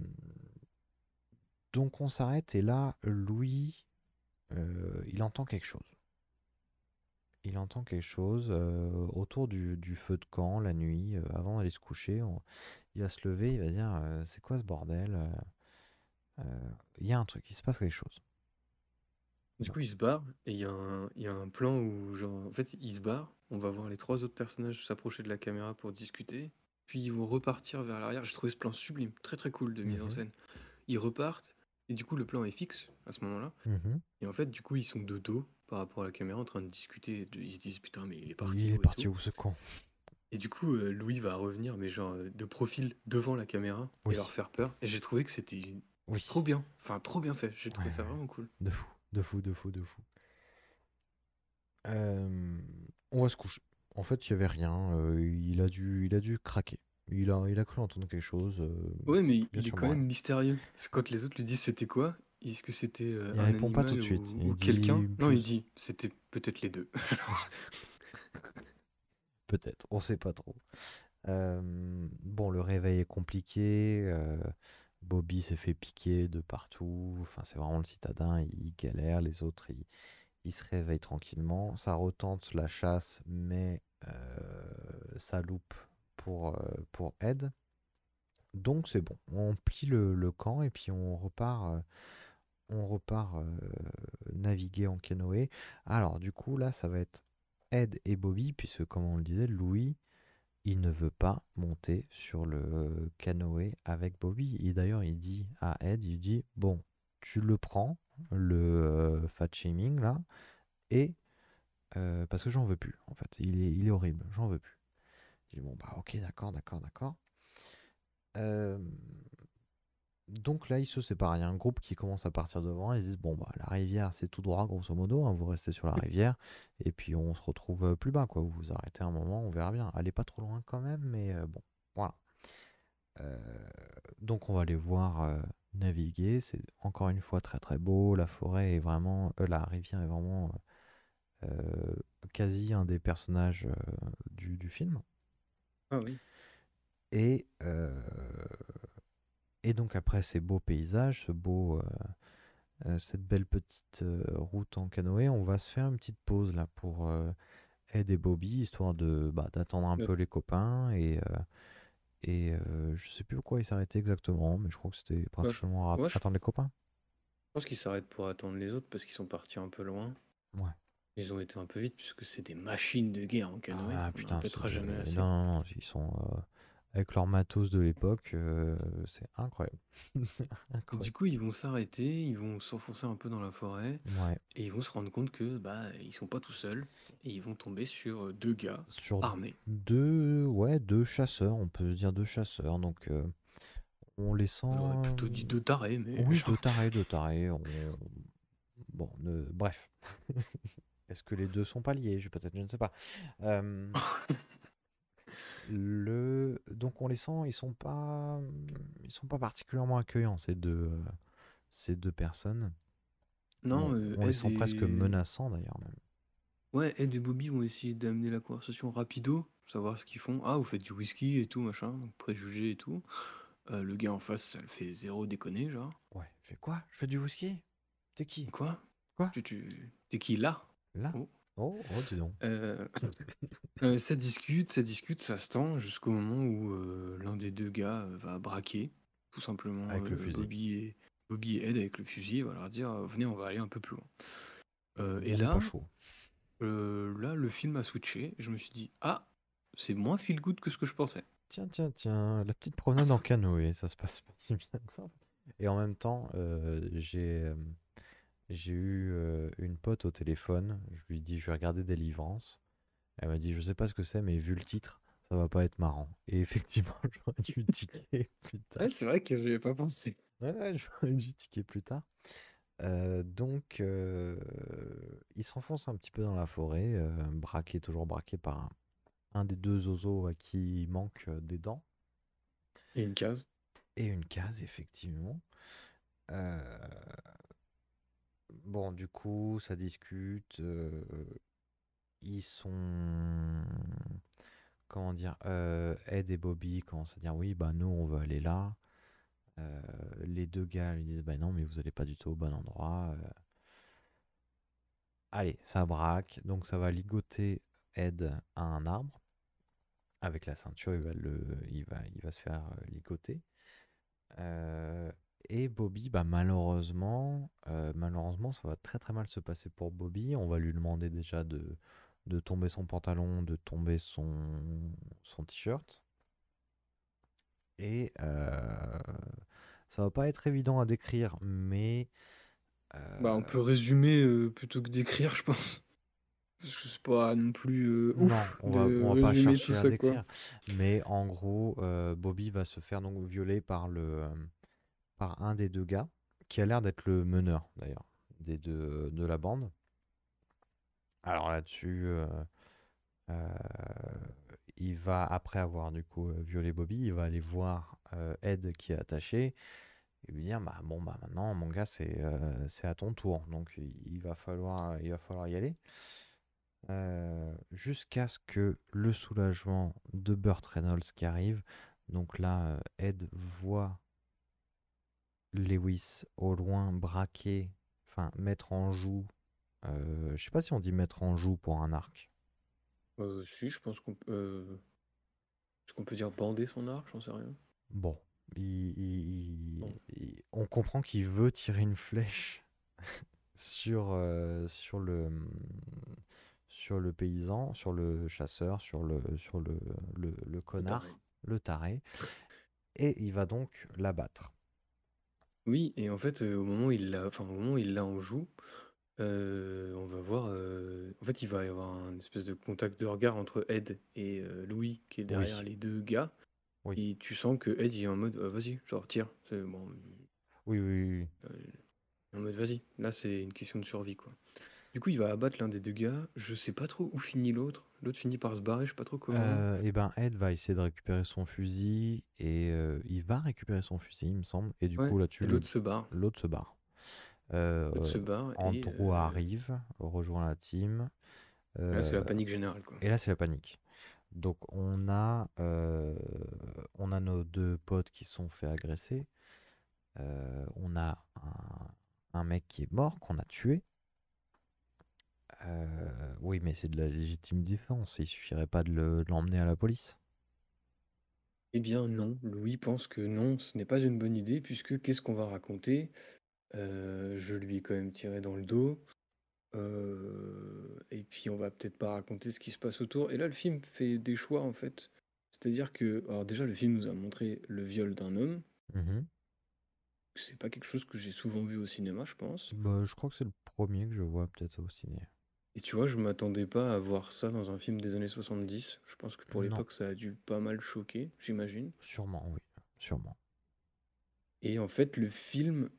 donc on s'arrête et là, Louis, euh, il entend quelque chose. Il entend quelque chose euh, autour du, du feu de camp la nuit, avant d'aller se coucher. on- il va se lever, il va dire c'est quoi ce bordel Il y a un truc, il se passe quelque chose. Du coup, il se barre et il y, a un- il y a un plan où, genre, en fait, il se barre. On va voir les trois autres personnages s'approcher de la caméra pour discuter. Puis ils vont repartir vers l'arrière. J'ai trouvé ce plan sublime, très très cool de mise en Mhm. scène. Ils repartent et du coup, le plan est fixe à ce moment-là. Mhm. Et en fait, du coup, ils sont de dos par rapport à la caméra en train de discuter. de- Ils se disent putain, mais il est parti. il où est et parti tout. où ce con Et du coup, euh, Louis va revenir, mais genre euh, de profil devant la caméra Oui. et leur faire peur. Et j'ai trouvé que c'était Oui. trop bien. Enfin, trop bien fait. J'ai trouvé Ouais, ça ouais. vraiment cool. De fou, de fou, de fou, de fou. Euh, on va se coucher. En fait, il n'y avait rien. euh, il, a dû, il a dû craquer. Il a, il a cru entendre quelque chose. euh, Ouais, mais bien il est sûr, quand moi. même mystérieux. Parce que quand les autres lui disent c'était quoi, est-ce que c'était euh, Il un répond pas animal tout de suite. ou, Il ou dit quelqu'un? Non, il dit c'était peut-être les deux. Peut-être, on sait pas trop. Euh, bon, le réveil est compliqué. euh, Bobby s'est fait piquer de partout. Enfin, c'est vraiment le citadin. Il galère. Les autres, ils, se réveillent tranquillement. Ça retente la chasse, mais euh, ça loupe pour, euh, pour Ed. Donc c'est bon. On plie le, camp et puis on repart. euh, on repart naviguer en canoë. Alors du coup là, ça va être Ed et Bobby, puisque comme on le disait, Louis, il ne veut pas monter sur le canoë avec Bobby. Et d'ailleurs, il dit à Ed, il dit, bon, tu le prends, le euh, fat shaming là, et euh, parce que j'en veux plus, en fait. Il est, il horrible, j'en veux plus. Je dis, bon, bah ok, d'accord, d'accord, d'accord. Euh, donc là, ils se séparent. Il y a un groupe qui commence à partir devant. Ils se disent Bon, bah, la rivière, c'est tout droit, grosso modo. hein, vous restez sur la rivière. Et puis, on se retrouve euh, plus bas. quoi. Vous vous arrêtez un moment, on verra bien. Allez pas trop loin quand même, mais euh, bon, voilà. Euh, donc, on va aller voir euh, naviguer. C'est encore une fois très très beau. La forêt est vraiment. la rivière est vraiment quasi un des personnages du, du film. Ah oui. Et, et donc après ces beaux paysages, ce beau, euh, euh, cette belle petite euh, route en canoë, on va se faire une petite pause là pour euh, Ed et Bobby, histoire de bah, d'attendre un Ouais. peu les copains. Et, euh, et euh, je sais plus pourquoi ils s'arrêtaient exactement, mais je crois que c'était principalement à ouais, je- attendre les copains. Je pense qu'ils s'arrêtent pour attendre les autres parce qu'ils sont partis un peu loin. Ouais. Ils ont été un peu vite puisque c'est des machines de guerre en canoë. Ah on putain, ne répétera c'est- jamais assez. non, non, non, ils sont euh, avec leur matos de l'époque, euh, c'est incroyable. Du coup, ils vont s'arrêter, ils vont s'enfoncer un peu dans la forêt Ouais, et ils vont se rendre compte que bah ils sont pas tout seuls et ils vont tomber sur euh, deux gars sur armés. deux, ouais, deux chasseurs, on peut dire deux chasseurs. Donc, euh, on les sent. On aurait plutôt dit deux tarés, mais Oui, deux tarés, deux tarés. On, Bon, ne- bref. Est-ce que les deux sont pas liés? Je peut-être, je ne sais pas. Euh, le... Donc on les sent, ils sont pas, ils sont pas particulièrement accueillants ces deux, ces deux personnes. Non, On, euh, on les sent presque menaçants d'ailleurs même. Ouais, Ed et Bobby vont essayer d'amener la conversation rapido, savoir ce qu'ils font. Ah, vous faites du whisky et tout, machin, donc préjugés et tout. Euh, le gars en face, ça le fait zéro déconner, genre. Ouais, fait quoi? Je fais du whisky? T'es qui? Quoi? Quoi? Tu, tu... T'es qui là? Là? Oh. Oh, oh, dis donc. Euh, euh, ça discute, ça discute, ça se tend jusqu'au moment où euh, l'un des deux gars va braquer, tout simplement, Avec le fusil. Bobby et, Bobby et Ed avec le fusil, va leur dire venez, on va aller un peu plus loin. Et là, pas chaud. là, le film a switché. Je me suis dit ah, c'est moins feel good que ce que je pensais. Tiens, tiens, tiens, la petite promenade en canoë, ça se passe pas si bien que ça. Et en même temps, j'ai j'ai eu euh, une pote au téléphone. Je lui ai dit, je vais regarder Délivrance. Elle m'a dit, je sais pas ce que c'est, mais vu le titre, ça va pas être marrant. Et effectivement, j'aurais dû ticker plus tard. c'est vrai que j'y avais pas pensé. Ouais, ouais, j'aurais dû ticker plus tard. Euh, donc, euh, il s'enfonce un petit peu dans la forêt, braqué, toujours braqué par un, un des deux oiseaux à qui il manque des dents. Et une case. Et une case, effectivement. Euh, Bon, du coup, ça discute. Ils sont... Comment dire Ed et Bobby commencent à dire oui, bah nous, on veut aller là. Les deux gars lui disent bah non, mais vous allez pas du tout au bon endroit. Allez, ça braque. Donc ça va ligoter Ed à un arbre. Avec la ceinture, il va, le, il va, il va se faire ligoter. Et Bobby, bah, malheureusement, malheureusement, ça va très très mal se passer pour Bobby. On va lui demander déjà de, de tomber son pantalon, de tomber son, son t-shirt. Et euh, ça va pas être évident à décrire, mais euh, Bah, on peut résumer euh, plutôt que d'écrire, je pense. Parce que c'est pas non plus non, ouf on va, de on va pas chercher à quoi. décrire. Mais en gros, Bobby va se faire donc violer par le, par un des deux gars, qui a l'air d'être le meneur d'ailleurs des deux de la bande. Alors là-dessus, euh, euh, il va après avoir du coup euh, violé Bobby, il va aller voir euh, Ed qui est attaché et lui dire bah bon bah maintenant mon gars c'est euh, à ton tour. Donc il va falloir il va falloir y aller. Euh, jusqu'à ce que le soulagement de Burt Reynolds qui arrive. Donc là euh, Ed voit Lewis au loin braquer enfin mettre en joue euh, je sais pas si on dit mettre en joue pour un arc Euh, si, je pense qu'on peut. Est-ce qu'on peut dire bander son arc? J'en sais rien. Bon, il- il- Bon. il- on comprend qu'il veut tirer une flèche sur, euh, sur le, sur le paysan, sur le chasseur, sur le, sur le, le, le Le connard, taré. le taré, et il va donc l'abattre. Oui, et en fait, au moment où il l'a, enfin, au moment où il l'a en joue, on va voir. euh, En fait, il va y avoir un espèce de contact de regard entre Ed et Louis, qui est derrière Oui, les deux gars. oui, Et tu sens que Ed il est en mode Ah, vas-y, genre tire. C'est bon, oui, oui, oui. en mode vas-y. Là, c'est une question de survie, quoi. Du coup, il va abattre l'un des deux gars. Je sais pas trop où finit l'autre. L'autre finit par se barrer, je sais pas trop comment. Euh, et ben Ed va essayer de récupérer son fusil et euh, il va récupérer son fusil, il me semble. Et du Ouais, coup et le- l'autre se barre. l'autre se barre. Euh, L'autre se barre Andrew euh, arrive, rejoint la team. là, c'est la panique générale, quoi. et là, c'est la panique. Donc, on a, on a nos deux potes qui se sont fait agresser. On a un, un mec qui est mort, qu'on a tué. Euh, oui, mais c'est de la légitime défense. Il suffirait pas de le- de l'emmener à la police. Eh bien non, Louis pense que non, ce n'est pas une bonne idée, puisque qu'est-ce qu'on va raconter? Euh, je lui ai quand même tiré dans le dos, euh, et puis on va peut-être pas raconter ce qui se passe autour. Et là, le film fait des choix en fait. C'est-à-dire que, alors déjà, le film nous a montré le viol d'un homme. Mhm. C'est pas quelque chose que j'ai souvent vu au cinéma, je pense. Bah, je crois que c'est le premier que je vois peut-être au ciné. Et tu vois, je m'attendais pas à voir ça dans un film des années 70. Je pense que pour Non, l'époque, ça a dû pas mal choquer, j'imagine. sûrement, oui, sûrement. Et en fait, le film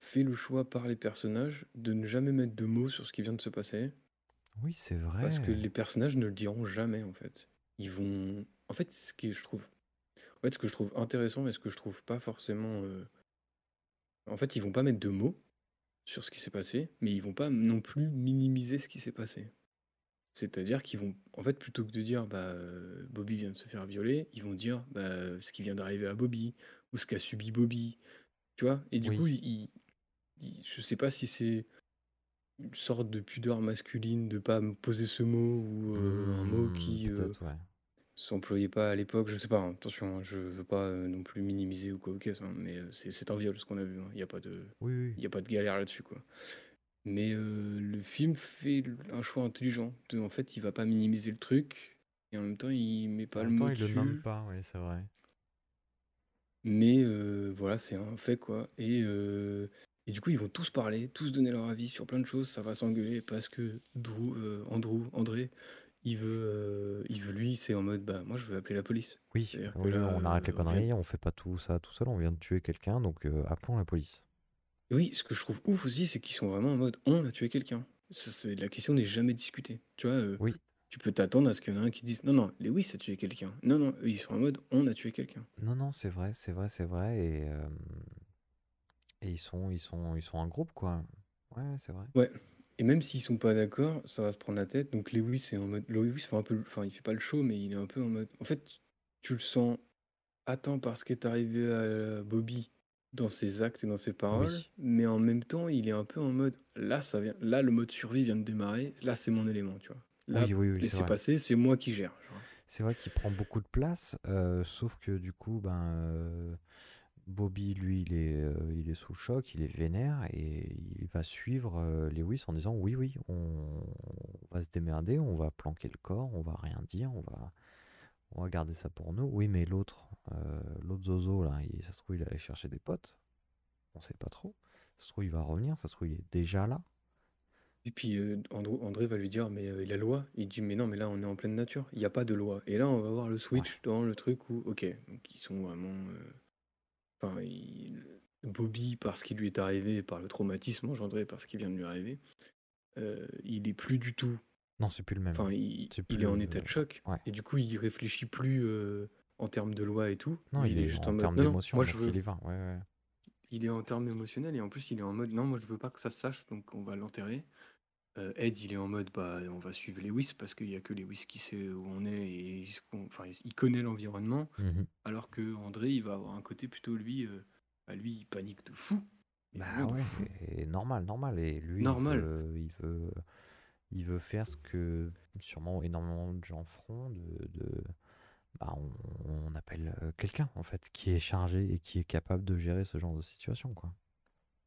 fait le choix par les personnages de ne jamais mettre de mots sur ce qui vient de se passer. Oui, c'est Parce que vrai. les personnages ne le diront jamais, en fait. Ils vont. En fait, ce qui, je trouve. En fait, ce que je trouve intéressant et ce que je trouve pas forcément. euh, En fait, ils vont pas mettre de mots sur ce qui s'est passé, mais ils vont pas non plus minimiser ce qui s'est passé. C'est-à-dire qu'ils vont, en fait, plutôt que de dire bah, euh, Bobby vient de se faire violer, ils vont dire bah, ce qui vient d'arriver à Bobby ou ce qu'a subi Bobby. Tu vois? Et du coup, ils, ils- je sais pas si c'est une sorte de pudeur masculine de pas me poser ce mot ou euh, un mot qui euh, ouais. S'employait pas à l'époque. Je sais pas, hein, attention, hein, je veux pas euh, non plus minimiser ou quoi que ce soit, hein, mais euh, c'est c'est un viol ce qu'on a vu. Il n'y a pas de, Oui, oui. il y a pas de galère là-dessus, quoi. Mais euh, le film fait l- un choix intelligent. De- en fait, il va pas minimiser le truc et en même temps, il met En pas le même temps, mot il le nomme dessus. pas, oui, c'est vrai. Mais euh, voilà, c'est un fait, quoi. Et, euh, et du coup, ils vont tous parler, tous donner leur avis sur plein de choses. Ça va s'engueuler parce que Drew, euh, Andrew, André, il veut, euh, il veut lui, c'est en mode, bah, moi, je veux appeler la police. Oui, C'est-à-dire que oui, là, on arrête les euh, conneries, on fait pas tout ça tout seul, on vient de tuer quelqu'un, donc euh, appelons la police. Et oui, ce que je trouve ouf aussi, c'est qu'ils sont vraiment en mode, on a tué quelqu'un. Ça, c'est- la question n'est jamais discutée. Tu vois, euh, Oui, tu peux t'attendre à ce qu'il y en ait un qui dise, non, non, Lewis a tué quelqu'un. Non, non, eux, ils sont en mode, on a tué quelqu'un. non, non, c'est vrai, c'est vrai, c'est vrai, et, euh, et ils sont, ils sont, ils sont un groupe, quoi. Ouais, c'est vrai. Ouais. Et même s'ils sont pas d'accord, ça va se prendre la tête. Donc Lewis est en mode. Lewis fait un peu. Enfin, il fait pas le show, mais il est un peu en mode. En fait, tu le sens. Attends, parce qu'est arrivé à Bobby dans ses actes et dans ses paroles, Oui, mais en même temps, il est un peu en mode. Là, ça vient. Là, le mode survie vient de démarrer. Là, c'est mon élément, tu vois. Là, oui, oui, oui, c'est passer, c'est moi qui gère. C'est vrai qu'il prend beaucoup de place, euh, sauf que du coup, ben, euh, Bobby, lui, il est, euh, il est sous le choc, il est vénère, et il va suivre euh, Lewis en disant oui, oui, on, on va se démerder, on va planquer le corps, on va rien dire, on va, on va garder ça pour nous. Oui, mais l'autre, euh, l'autre Zozo, là, il- ça se trouve, il allait chercher des potes, on sait pas trop. Ça se trouve, il va revenir, ça se trouve, il est déjà là. Et puis euh, Andrew- André va lui dire, mais la loi, il dit, mais non, mais là on est en pleine nature, il n'y a pas de loi. Et là on va voir le Ouais. switch dans le truc où, ok, donc ils sont vraiment... Enfin, il- Bobby, parce qu'il lui est arrivé, par le traumatisme engendré par ce qui vient de lui arriver, euh, il est plus du tout... Non, c'est plus le même. Enfin, il, est en état de choc. Ouais. Et du coup, il réfléchit plus euh, en termes de loi et tout. Non, il, est, juste en en mode, termes non, non, d'émotion, moi je veux... il va. Ouais, ouais. Il est en termes émotionnels et en plus il est en mode non moi je veux pas que ça se sache donc on va l'enterrer. Euh, Ed il est en mode bah on va suivre Lewis parce qu'il y a que Lewis qui sait où on est et il, se con- enfin, il connaît l'environnement Mhm. alors que André il va avoir un côté plutôt lui euh, bah, lui il panique de fou. Bah ouais, fou. c'est normal, normal. Et lui, il veut, il veut, il veut faire ce que sûrement énormément de gens feront, de, de- bah, on, on appelle euh, quelqu'un en fait qui est chargé et qui est capable de gérer ce genre de situation, quoi.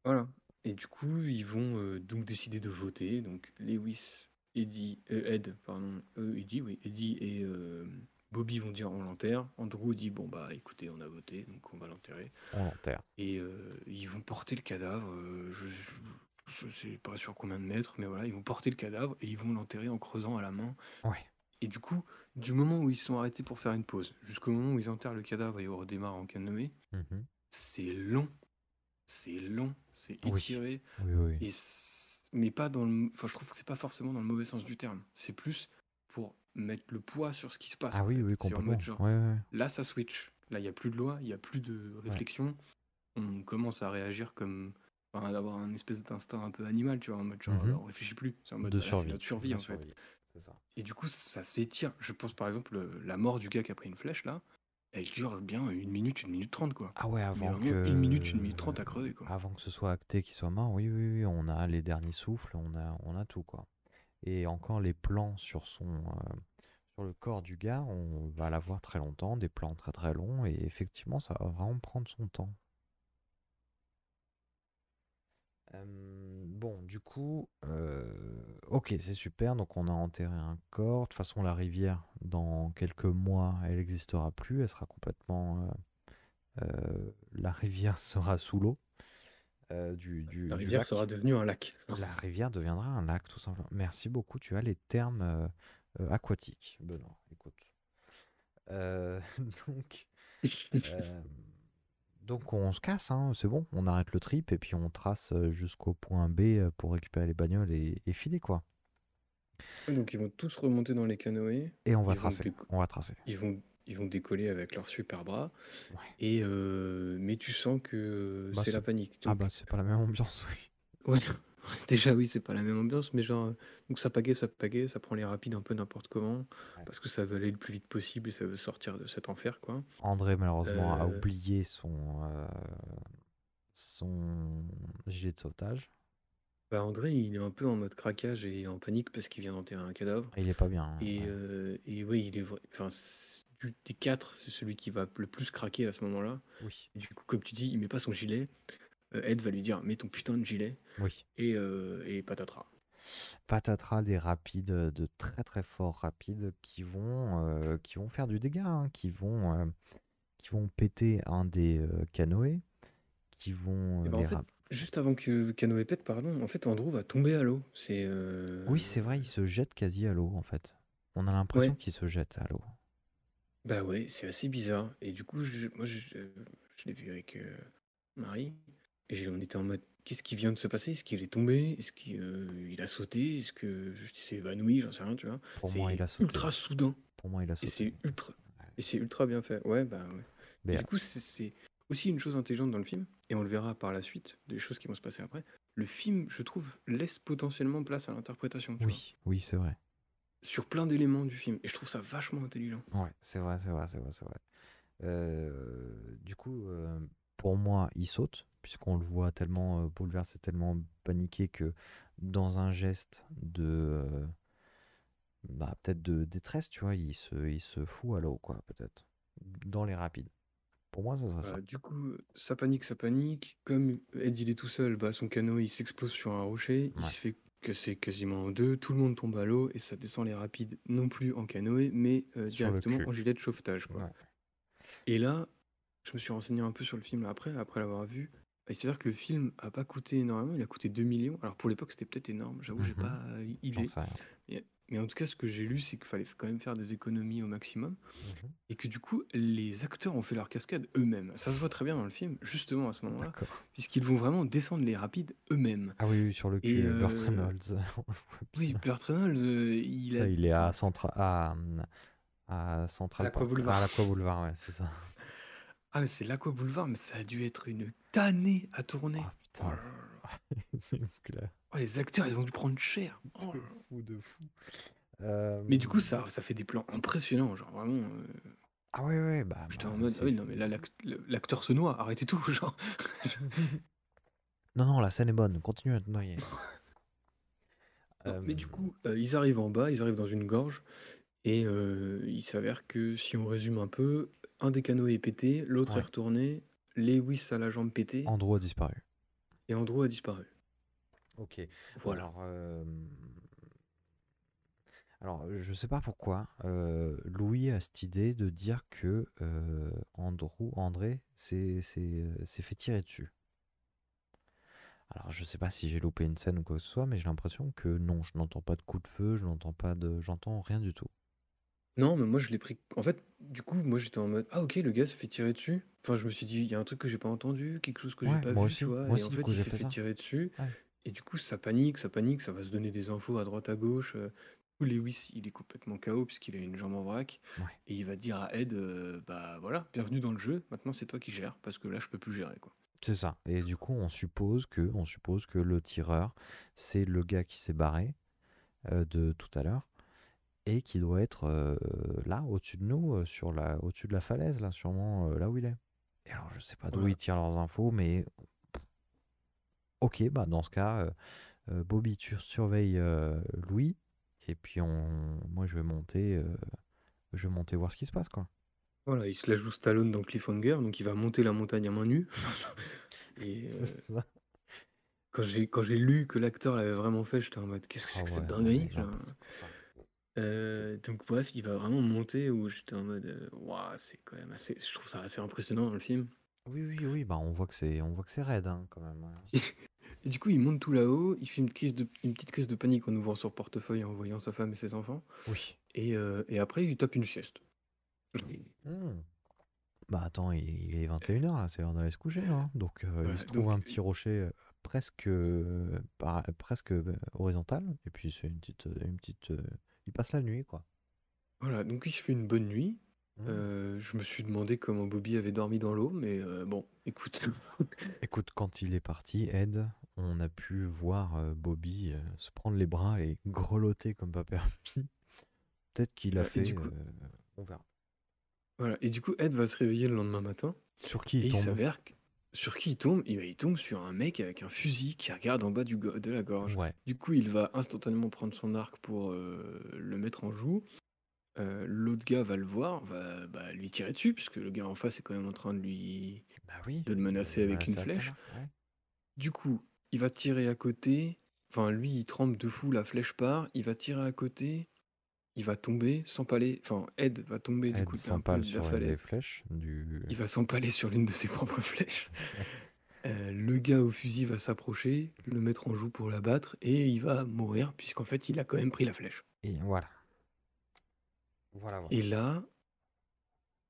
Voilà. Et du coup ils vont euh, donc décider de voter donc Lewis, Eddie, euh, Ed pardon, euh, Eddie oui Eddie et euh, Bobby vont dire on l'enterre. Andrew dit bon bah écoutez on a voté donc on va l'enterrer. On l'enterre. Et euh, ils vont porter le cadavre, euh, je, je, je sais pas sur combien de mètres, mais voilà, ils vont porter le cadavre et ils vont l'enterrer en creusant à la main. Ouais. Et du coup, du moment où ils se sont arrêtés pour faire une pause, jusqu'au moment où ils enterrent le cadavre et on redémarre en canoë, Mhm. c'est long, c'est long, c'est étiré, Oui, oui. et c'est- mais pas dans le, enfin je trouve que c'est pas forcément dans le mauvais sens du terme. C'est plus pour mettre le poids sur ce qui se passe. Ah oui, oui, en complètement. mode genre, Ouais, ouais. Là, ça switch. Là, il n'y a plus de loi, il n'y a plus de réflexion. On commence à réagir comme. Enfin, d'avoir un espèce d'instinct un peu animal, tu vois, en mode genre, Mhm. on réfléchit plus. C'est en mode, De bah, là, survie. notre survie, De en fait. survie, C'est ça. Et du coup, ça s'étire. Je pense, par exemple, le- la mort du gars qui a pris une flèche, là, elle dure bien une minute, une minute trente, quoi. Ah ouais, Mais avant vraiment, que... une minute, une minute trente à crever, quoi. Avant que ce soit acté qu'il soit mort, oui, oui, oui, on a les derniers souffles, on a, on a tout, quoi. Et encore les plans sur son, euh, sur le corps du gars, on va l'avoir très longtemps, des plans très très longs, et effectivement, ça va vraiment prendre son temps. Euh, bon, du coup, euh, ok, c'est super. Donc, on a enterré un corps. De toute façon, la rivière, dans quelques mois, elle n'existera plus. Elle sera complètement. euh, euh, la rivière sera sous l'eau euh, du, du, La du rivière lac. sera devenue un lac. La rivière deviendra un lac, tout simplement. Merci beaucoup. Tu as les termes euh, euh, aquatiques, Benoît. Écoute. Euh, donc. euh, Donc on se casse, hein, c'est bon, on arrête le trip et puis on trace euh, jusqu'au point B euh, pour récupérer les bagnoles et, et filer quoi. Ouais, donc ils vont tous remonter dans les canoës. Et on va tracer, on va tracer. ils vont, ils vont décoller avec leurs super bras. Ouais. Et euh, mais tu sens que Bah, c'est la panique. Ah bah c'est pas la même ambiance, oui. ouais, déjà oui, c'est pas la même ambiance, mais genre, euh, donc ça pagaie, ça pagaie, ça prend les rapides un peu n'importe comment, Ouais. parce que ça veut aller le plus vite possible et ça veut sortir de cet enfer, quoi. André malheureusement a Euh, oublié son, euh, son gilet de sauvetage. Bah André, il est un peu en mode craquage et en panique parce qu'il vient d'enterrer un cadavre. Il est pas bien. hein, Et, ouais. et oui, il est vrai. Enfin, du- des quatre, c'est celui qui va le plus craquer à ce moment-là. Oui, Et du coup, comme tu dis, il met pas son gilet. Euh, Ed va lui dire, mets ton putain de gilet. oui. Et, euh, et patatras. Patatras des rapides, euh, de très très forts rapides qui vont, qui vont faire du dégât, hein, qui vont, qui vont péter un des canoës, qui vont Et en les fait, rap- juste avant que le canoë pète, pardon, en fait, Andrew va tomber à l'eau. C'est. euh, Oui, c'est vrai, il se jette quasi à l'eau en fait. On a l'impression Ouais. qu'il se jette à l'eau. Bah ouais, c'est assez bizarre. Et du coup, je- moi, je, je l'ai vu avec euh, Marie. Et on était en mode, qu'est-ce qui vient de se passer? Est-ce qu'il est tombé? Est-ce qu'il euh, il a sauté? Est-ce que s'est évanoui? J'en sais rien, tu vois. Pour moi, il a sauté. ultra soudain. Pour moi, il a Et c'est sauté. ultra, et c'est ultra bien fait. Ouais, bah ouais. Et du coup, c'est- aussi une chose intelligente dans le film, et on le verra par la suite, des choses qui vont se passer après. Le film, je trouve, laisse potentiellement place à l'interprétation, vois, oui, oui, c'est vrai. sur plein d'éléments du film. Et je trouve ça vachement intelligent. Ouais, c'est vrai, c'est vrai, c'est vrai, c'est vrai. Euh, du coup, euh, pour moi, il saute, puisqu'on le voit tellement euh, bouleversé, tellement paniqué que dans un geste de, euh, bah, peut-être de détresse, tu vois, il se, il se fout à l'eau, quoi, peut-être, dans les rapides. Pour moi, ça serait ça. Bah, du coup, ça panique, ça panique. Comme Ed, il est tout seul, bah, son canot, il s'explose sur un rocher. Il se fait casser quasiment en deux. Tout le monde tombe à l'eau, et ça descend les rapides, non plus en canoë, mais euh, directement en gilet de sauvetage, quoi. Ouais. Et là, je me suis renseigné un peu sur le film après, après l'avoir vu. Il s'avère que le film a pas coûté énormément, il a coûté 2 millions. Alors pour l'époque, c'était peut-être énorme, j'avoue, j'ai Mhm. pas euh, J'en idée. sais rien. Mais, mais en tout cas, ce que j'ai lu, c'est qu'il fallait quand même faire des économies au maximum. Mhm. Et que du coup, les acteurs ont fait leur cascade eux-mêmes. Ça se voit très bien dans le film, justement à ce moment-là, D'accord. puisqu'ils vont vraiment descendre les rapides eux-mêmes. Ah oui, oui, sur le Et, cul, Burt euh, Reynolds. On le voit Oui, bien. Burt Reynolds, euh, il a. Ça, il est à enfin, Central, à, à Central l'Aqua Park. Boulevard. À l'Aqua Boulevard, ouais, c'est ça. Ah, mais c'est l'Aqua Boulevard, mais ça a dû être une tannée à tourner. Oh Oh putain, là là. c'est clair. Oh, les acteurs, ils ont dû prendre cher. Oh là De là. fou, de fou. Euh, Mais du coup, ça, ça fait des plans impressionnants, genre vraiment. euh, Ah ouais, ouais, bah, J'étais bah, en mode, c'est- ah oui, non, mais là, l'act- l'acteur se noie, arrêtez tout, genre. Non, non, la scène est bonne, continue à te noyer. Non, Euh, mais du coup, euh, ils arrivent en bas, ils arrivent dans une gorge, et euh, il s'avère que, si on résume un peu, un des canoës est pété, l'autre Ouais. est retourné, Lewis a la jambe pétée, Andrew a disparu. et Andrew a disparu. Ok. Voilà. Alors, euh, alors, je sais pas pourquoi, euh, Louis a cette idée de dire que euh, Andrew, André s'est s'est- s'est fait tirer dessus. Alors, je sais pas si j'ai loupé une scène ou quoi que ce soit, mais j'ai l'impression que non, je n'entends pas de coup de feu, je n'entends pas de, j'entends rien du tout. Non, mais moi, je l'ai pris. En fait, du coup, moi, j'étais en mode, ah, ok, le gars s'est fait tirer dessus. Enfin, je me suis dit, il y a un truc que j'ai pas entendu, quelque chose que j'ai Ouais, pas moi vu, aussi, tu vois. moi et aussi, en du fait, coup, il j'ai s'est fait fait ça. tirer dessus. Ouais. Et du coup, ça panique, ça panique, ça va se donner des infos à droite à gauche. euh. Du coup, Lewis, il est complètement KO puisqu'il a une jambe en vrac. Ouais. Et il va dire à Ed, euh, bah voilà, bienvenue dans le jeu. Maintenant, c'est toi qui gères parce que là, je peux plus gérer, quoi. C'est ça. Et du coup, on suppose que, on suppose que le tireur, c'est le gars qui s'est barré euh, de tout à l'heure et qui doit être euh, là, au-dessus de nous, euh, sur la, au-dessus de la falaise, là, sûrement euh, là où il est. Et alors, je sais pas d'où ils tirent leurs infos, mais ok, bah dans ce cas, euh, euh, Bobby, tu surveilles euh, Louis, et puis on, moi, je vais monter, euh, je vais monter voir ce qui se passe, quoi. Voilà, il se la joue Stallone dans Cliffhanger, donc il va monter la montagne à main nue. Et euh, C'est ça. quand j'ai quand j'ai lu que l'acteur l'avait vraiment fait, j'étais en mode, qu'est-ce que c'est Ah que ouais, cette non, dinguerie? mais genre. n'importe quoi. Euh, donc bref, il va vraiment monter où j'étais en mode, euh, Ouah, c'est quand même assez, je trouve ça assez impressionnant dans le film. Oui, oui, oui, bah on voit que c'est, on voit que c'est raide, hein, quand même. hein. Et du coup, il monte tout là-haut, il fait une, crise de, une petite crise de panique en ouvrant son portefeuille et en voyant sa femme et ses enfants. Oui. Et, euh, et après, il tape une sieste. Hmm. Bah attends, il, il est 21h là, c'est l'heure d'aller se coucher. hein. Donc il se trouve donc, un petit rocher presque, par- presque horizontal. Et puis c'est une petite, une petite. Il passe la nuit quoi. Voilà, donc il se fait une bonne nuit. Mhm. Euh, je me suis demandé comment Bobby avait dormi dans l'eau, mais euh, bon, écoute. Écoute, quand il est parti, Ed, on a pu voir euh, Bobby se prendre les bras et grelotter comme pas permis. Peut-être qu'il a et fait. du coup- on verra. Voilà, et du coup, Ed va se réveiller le lendemain matin, Sur qui et il il tombe? s'avère que sur qui il tombe? Eh ben, il tombe sur un mec avec un fusil qui regarde en bas du go- de la gorge. Ouais. Du coup, il va instantanément prendre son arc pour euh, le mettre en joue. Euh, L'autre gars va le voir, va bah, lui tirer dessus, puisque le gars en face est quand même en train de lui Bah oui. de le menacer avec une menacer flèche. ouais. Du coup, il va tirer à côté. Enfin, lui, il trempe de fou, la flèche part. Il va tirer à côté. Il va tomber, s'empaler. Enfin, Ed va tomber du Ed coup d'un s'empale peu de la sur les falaise. flèches du. Il va s'empaler sur l'une de ses propres flèches. Euh, le gars au fusil va s'approcher, le mettre en joue pour l'abattre, et il va mourir, puisqu'en fait, il a quand même pris la flèche. Et voilà. Voilà, voilà. Et là,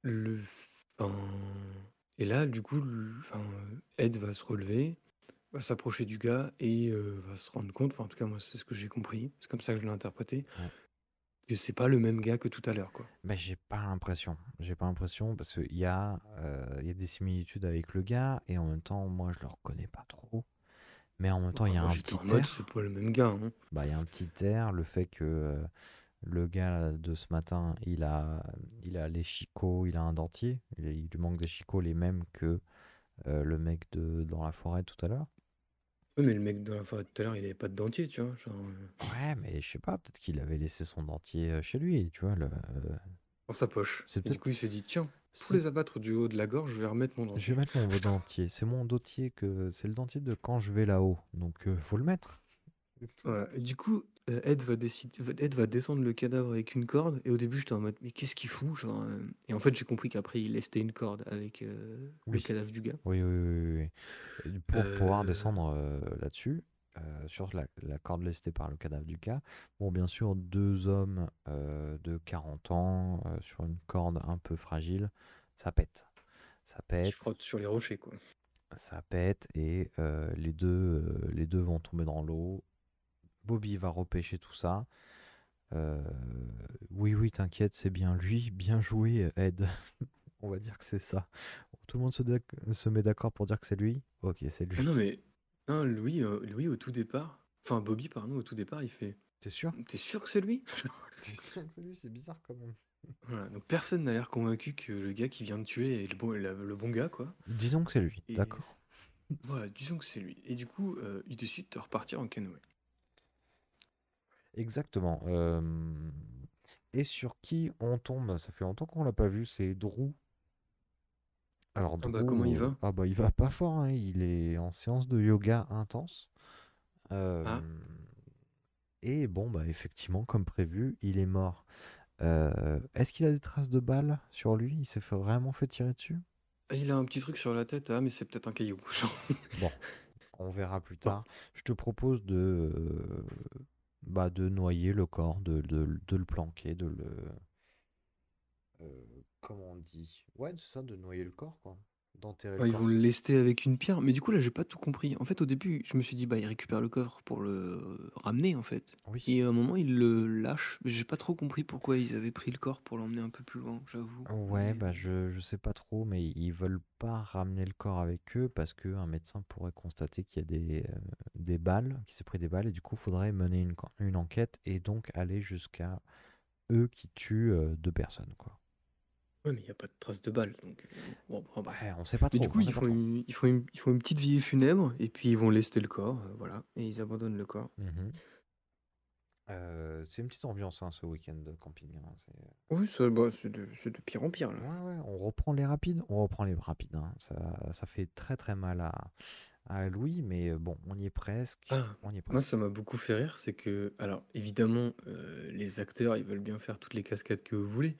le... enfin, Et là, du coup, le- enfin, Ed va se relever, va s'approcher du gars, et euh, va se rendre compte, enfin, en tout cas, moi, c'est ce que j'ai compris, c'est comme ça que je l'ai interprété, Ouais. Que c'est pas le même gars que tout à l'heure, quoi. Bah, j'ai pas l'impression. J'ai pas l'impression parce qu'il y, a, euh, il y a des similitudes avec le gars et en même temps, moi, je le reconnais pas trop. Mais en même temps, il y a Moi, un petit en mode, air. c'est pas le même gars, hein. Bah, il y a un petit air. Le fait que euh, le gars de ce matin, il a, il a les chicots, il a un dentier. Il, il lui manque des chicots les mêmes que euh, le mec de, dans la forêt tout à l'heure. Ouais, mais le mec dans la forêt tout à l'heure, il avait pas de dentier, tu vois. Genre, euh, Ouais, mais je sais pas, peut-être qu'il avait laissé son dentier euh, chez lui, tu vois. Le, euh, dans sa poche. C'est Et du peut-être- coup, il s'est dit, tiens, pour c'est- les abattre du haut de la gorge, je vais remettre mon Je dentier. vais mettre mon dentier. C'est mon dentier que c'est le dentier de quand je vais là-haut. Donc euh, faut le mettre. Voilà. Et du coup, euh, Ed va, décider, va- Ed va descendre le cadavre avec une corde. Et au début, j'étais en mode, mais qu'est-ce qu'il fout genre, euh, Et en fait, j'ai compris qu'après, il lestait une corde avec euh, le Oui. cadavre du gars. Oui, oui, oui, oui, oui. Et Pour pouvoir descendre euh, là-dessus, euh, sur la, la corde lestée par le cadavre du gars. Bon, bien sûr, deux hommes euh, de 40 ans euh, sur une corde un peu fragile, ça pète. Ça Qui pète, frotte sur les rochers, quoi. ça pète et euh, les, deux, euh, les deux vont tomber dans l'eau. Bobby va repêcher tout ça. Euh, oui, oui, t'inquiète, c'est bien lui. Bien joué, Ed. On va dire que c'est ça. Tout le monde se, met d'accord pour dire que c'est lui Ok, c'est Ah lui. non, mais non, Louis, euh, Louis, au tout départ, enfin, Bobby, pardon, au tout départ, il fait, T'es sûr? T'es sûr que c'est lui? T'es sûr que c'est lui? C'est bizarre quand même. Voilà. Donc, personne n'a l'air convaincu que le gars qui vient de tuer est le bon, la- le bon gars, quoi. Disons que c'est lui, Et- d'accord. Voilà, disons que c'est lui. Et du coup, euh, il décide de repartir en canoë. Exactement. euh, Et sur qui on tombe? Ça fait longtemps qu'on l'a pas vu, c'est Drew. Alors Ah bah, comment il euh, va? Ah bah il va pas fort, hein, Il est en séance de yoga intense. Euh, Ah. Et bon, bah effectivement, comme prévu, il est mort. Euh, Est-ce qu'il a des traces de balles sur lui? Il s'est fait- vraiment fait tirer dessus? Ah, Il a un petit truc sur la tête, ah, mais c'est peut-être un caillou. Genre, Bon, on verra plus tard. Je te propose de, bah, de noyer le corps, de, de- de le planquer, de le... euh, comment on dit? Ouais, c'est ça, de noyer le corps, quoi. D'enterrer Ouais, le ils vont le lester avec une pierre. Mais du coup, là, j'ai pas tout compris. En fait, au début, je me suis dit, bah, il récupère le coffre pour le ramener, en fait. Oui. Et à un moment, il le lâche. Mais J'ai pas trop compris pourquoi ils avaient pris le corps pour l'emmener un peu plus loin, j'avoue. Ouais, Mais- bah je, je sais pas trop, mais ils veulent pas ramener le corps avec eux parce qu'un médecin pourrait constater qu'il y a des, euh, des balles, qu'il s'est pris des balles, et du coup, faudrait mener une, can- une enquête et donc aller jusqu'à eux qui tuent euh, deux personnes, quoi. Ouais, mais il n'y a pas de traces de balles. Donc, euh, bon. Ouais, on sait pas Mais trop. du coup, ils font, une, ils, font une, ils font une petite veillée funèbre, et puis ils vont lester le corps, euh, voilà. Et ils abandonnent le corps. Mhm. Euh, c'est une petite ambiance hein, ce week-end de camping. hein, c'est- Oui, ça, bah, c'est de, c'est de pire en pire, là. Ouais, ouais, on reprend les rapides. On reprend les rapides. hein. Ça, ça fait très très mal à, à Louis, mais euh, bon, on y est presque. Ah, On y est Moi, presque. ça m'a beaucoup fait rire, c'est que, alors évidemment, euh, les acteurs, ils veulent bien faire toutes les cascades que vous voulez,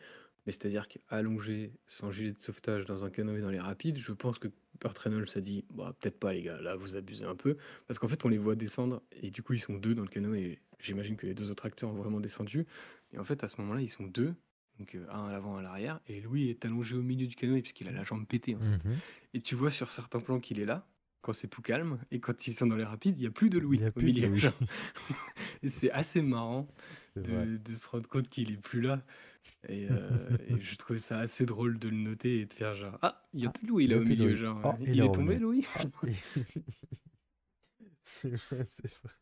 mais c'est-à-dire qu'allonger sans gilet de sauvetage dans un canoë dans les rapides, je pense que Burt Reynolds a dit, bah, peut-être pas les gars, là vous abusez un peu, parce qu'en fait on les voit descendre, et du coup ils sont deux dans le canoë, et j'imagine que les deux autres acteurs ont vraiment descendu, et en fait à ce moment-là ils sont deux, Donc euh, un à l'avant, un à l'arrière. Et Louis est allongé au milieu du canoë puisqu'il a la jambe pétée. En fait. Mhm. Et tu vois sur certains plans qu'il est là, quand c'est tout calme. Et quand ils sont dans les rapides, il n'y a plus de Louis Il y a au plus de milieu. Louis. genre. et c'est assez marrant de, de se rendre compte qu'il est plus là. Et, euh, et je trouvais ça assez drôle de le noter et de faire genre Ah, il n'y a Ah, plus Louis là au milieu. Louis. Genre, Oh, il, il est est tombé. Louis C'est vrai, c'est vrai.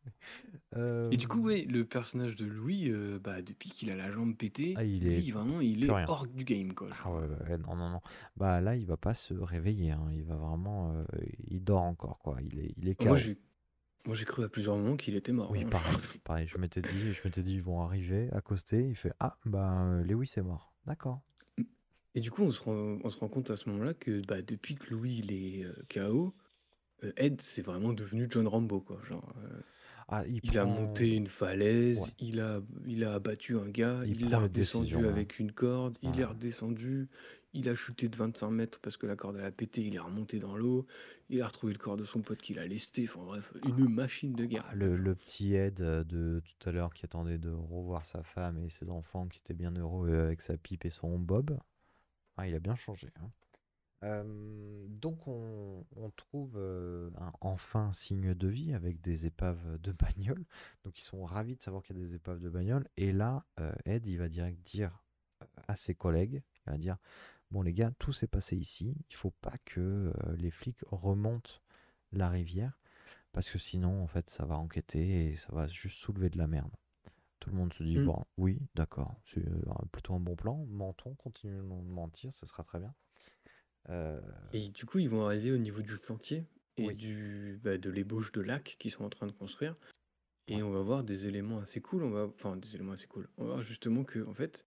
Et du coup, Euh, ouais, le personnage de Louis, euh, bah, depuis qu'il a la jambe pétée, Ah, il lui, est vraiment, il est rien. hors du game, quoi. Ah ouais, non, non, non. Bah là, il va pas se réveiller. hein. Il va vraiment. euh, il dort encore, quoi. Il est, il est Moi, KO. j'ai moi, j'ai cru à plusieurs moments qu'il était mort. Oui, hein, pareil. je m'étais dit, je m'étais dit, ils vont arriver, accoster. Il fait Ah, bah, euh, Lewis est mort. D'accord. Et du coup, on se rend, on se rend compte à ce moment-là que bah, depuis que Louis il est euh, KO, euh, Ed, c'est vraiment devenu John Rambo, quoi. Genre, euh, Ah, il il a monté une falaise, Ouais. il a, il a abattu un gars, Il l'a redescendu hein. avec une corde, il est redescendu, il a chuté de 25 mètres parce que la corde elle a pété, il est remonté dans l'eau, il a retrouvé le corps de son pote qu'il a lesté, enfin bref, une machine de guerre. Ah, Le, le petit Ed euh, de tout à l'heure qui attendait de revoir sa femme et ses enfants qui étaient bien heureux euh, avec sa pipe et son bob. Ah, il a bien changé. hein. Euh, donc on, on trouve euh, un, enfin signe de vie avec des épaves de bagnole. Donc ils sont ravis de savoir qu'il y a des épaves de bagnole. Et là, euh, Ed, il va direct dire à ses collègues, il va dire, bon les gars, tout s'est passé ici. Il faut pas que euh, les flics remontent la rivière parce que sinon, en fait, ça va enquêter et ça va juste soulever de la merde. Tout le monde se dit, Mm. bon, oui, d'accord, c'est euh, plutôt un bon plan. Mentons, continuons de mentir, ce sera très bien. Euh, Et du coup, ils vont arriver au niveau du plantier et Oui. du, bah, de l'ébauche de lac qu'ils sont en train de construire. Et on va voir des éléments assez cool. On va, enfin, des éléments assez cool. On va voir justement que, en fait,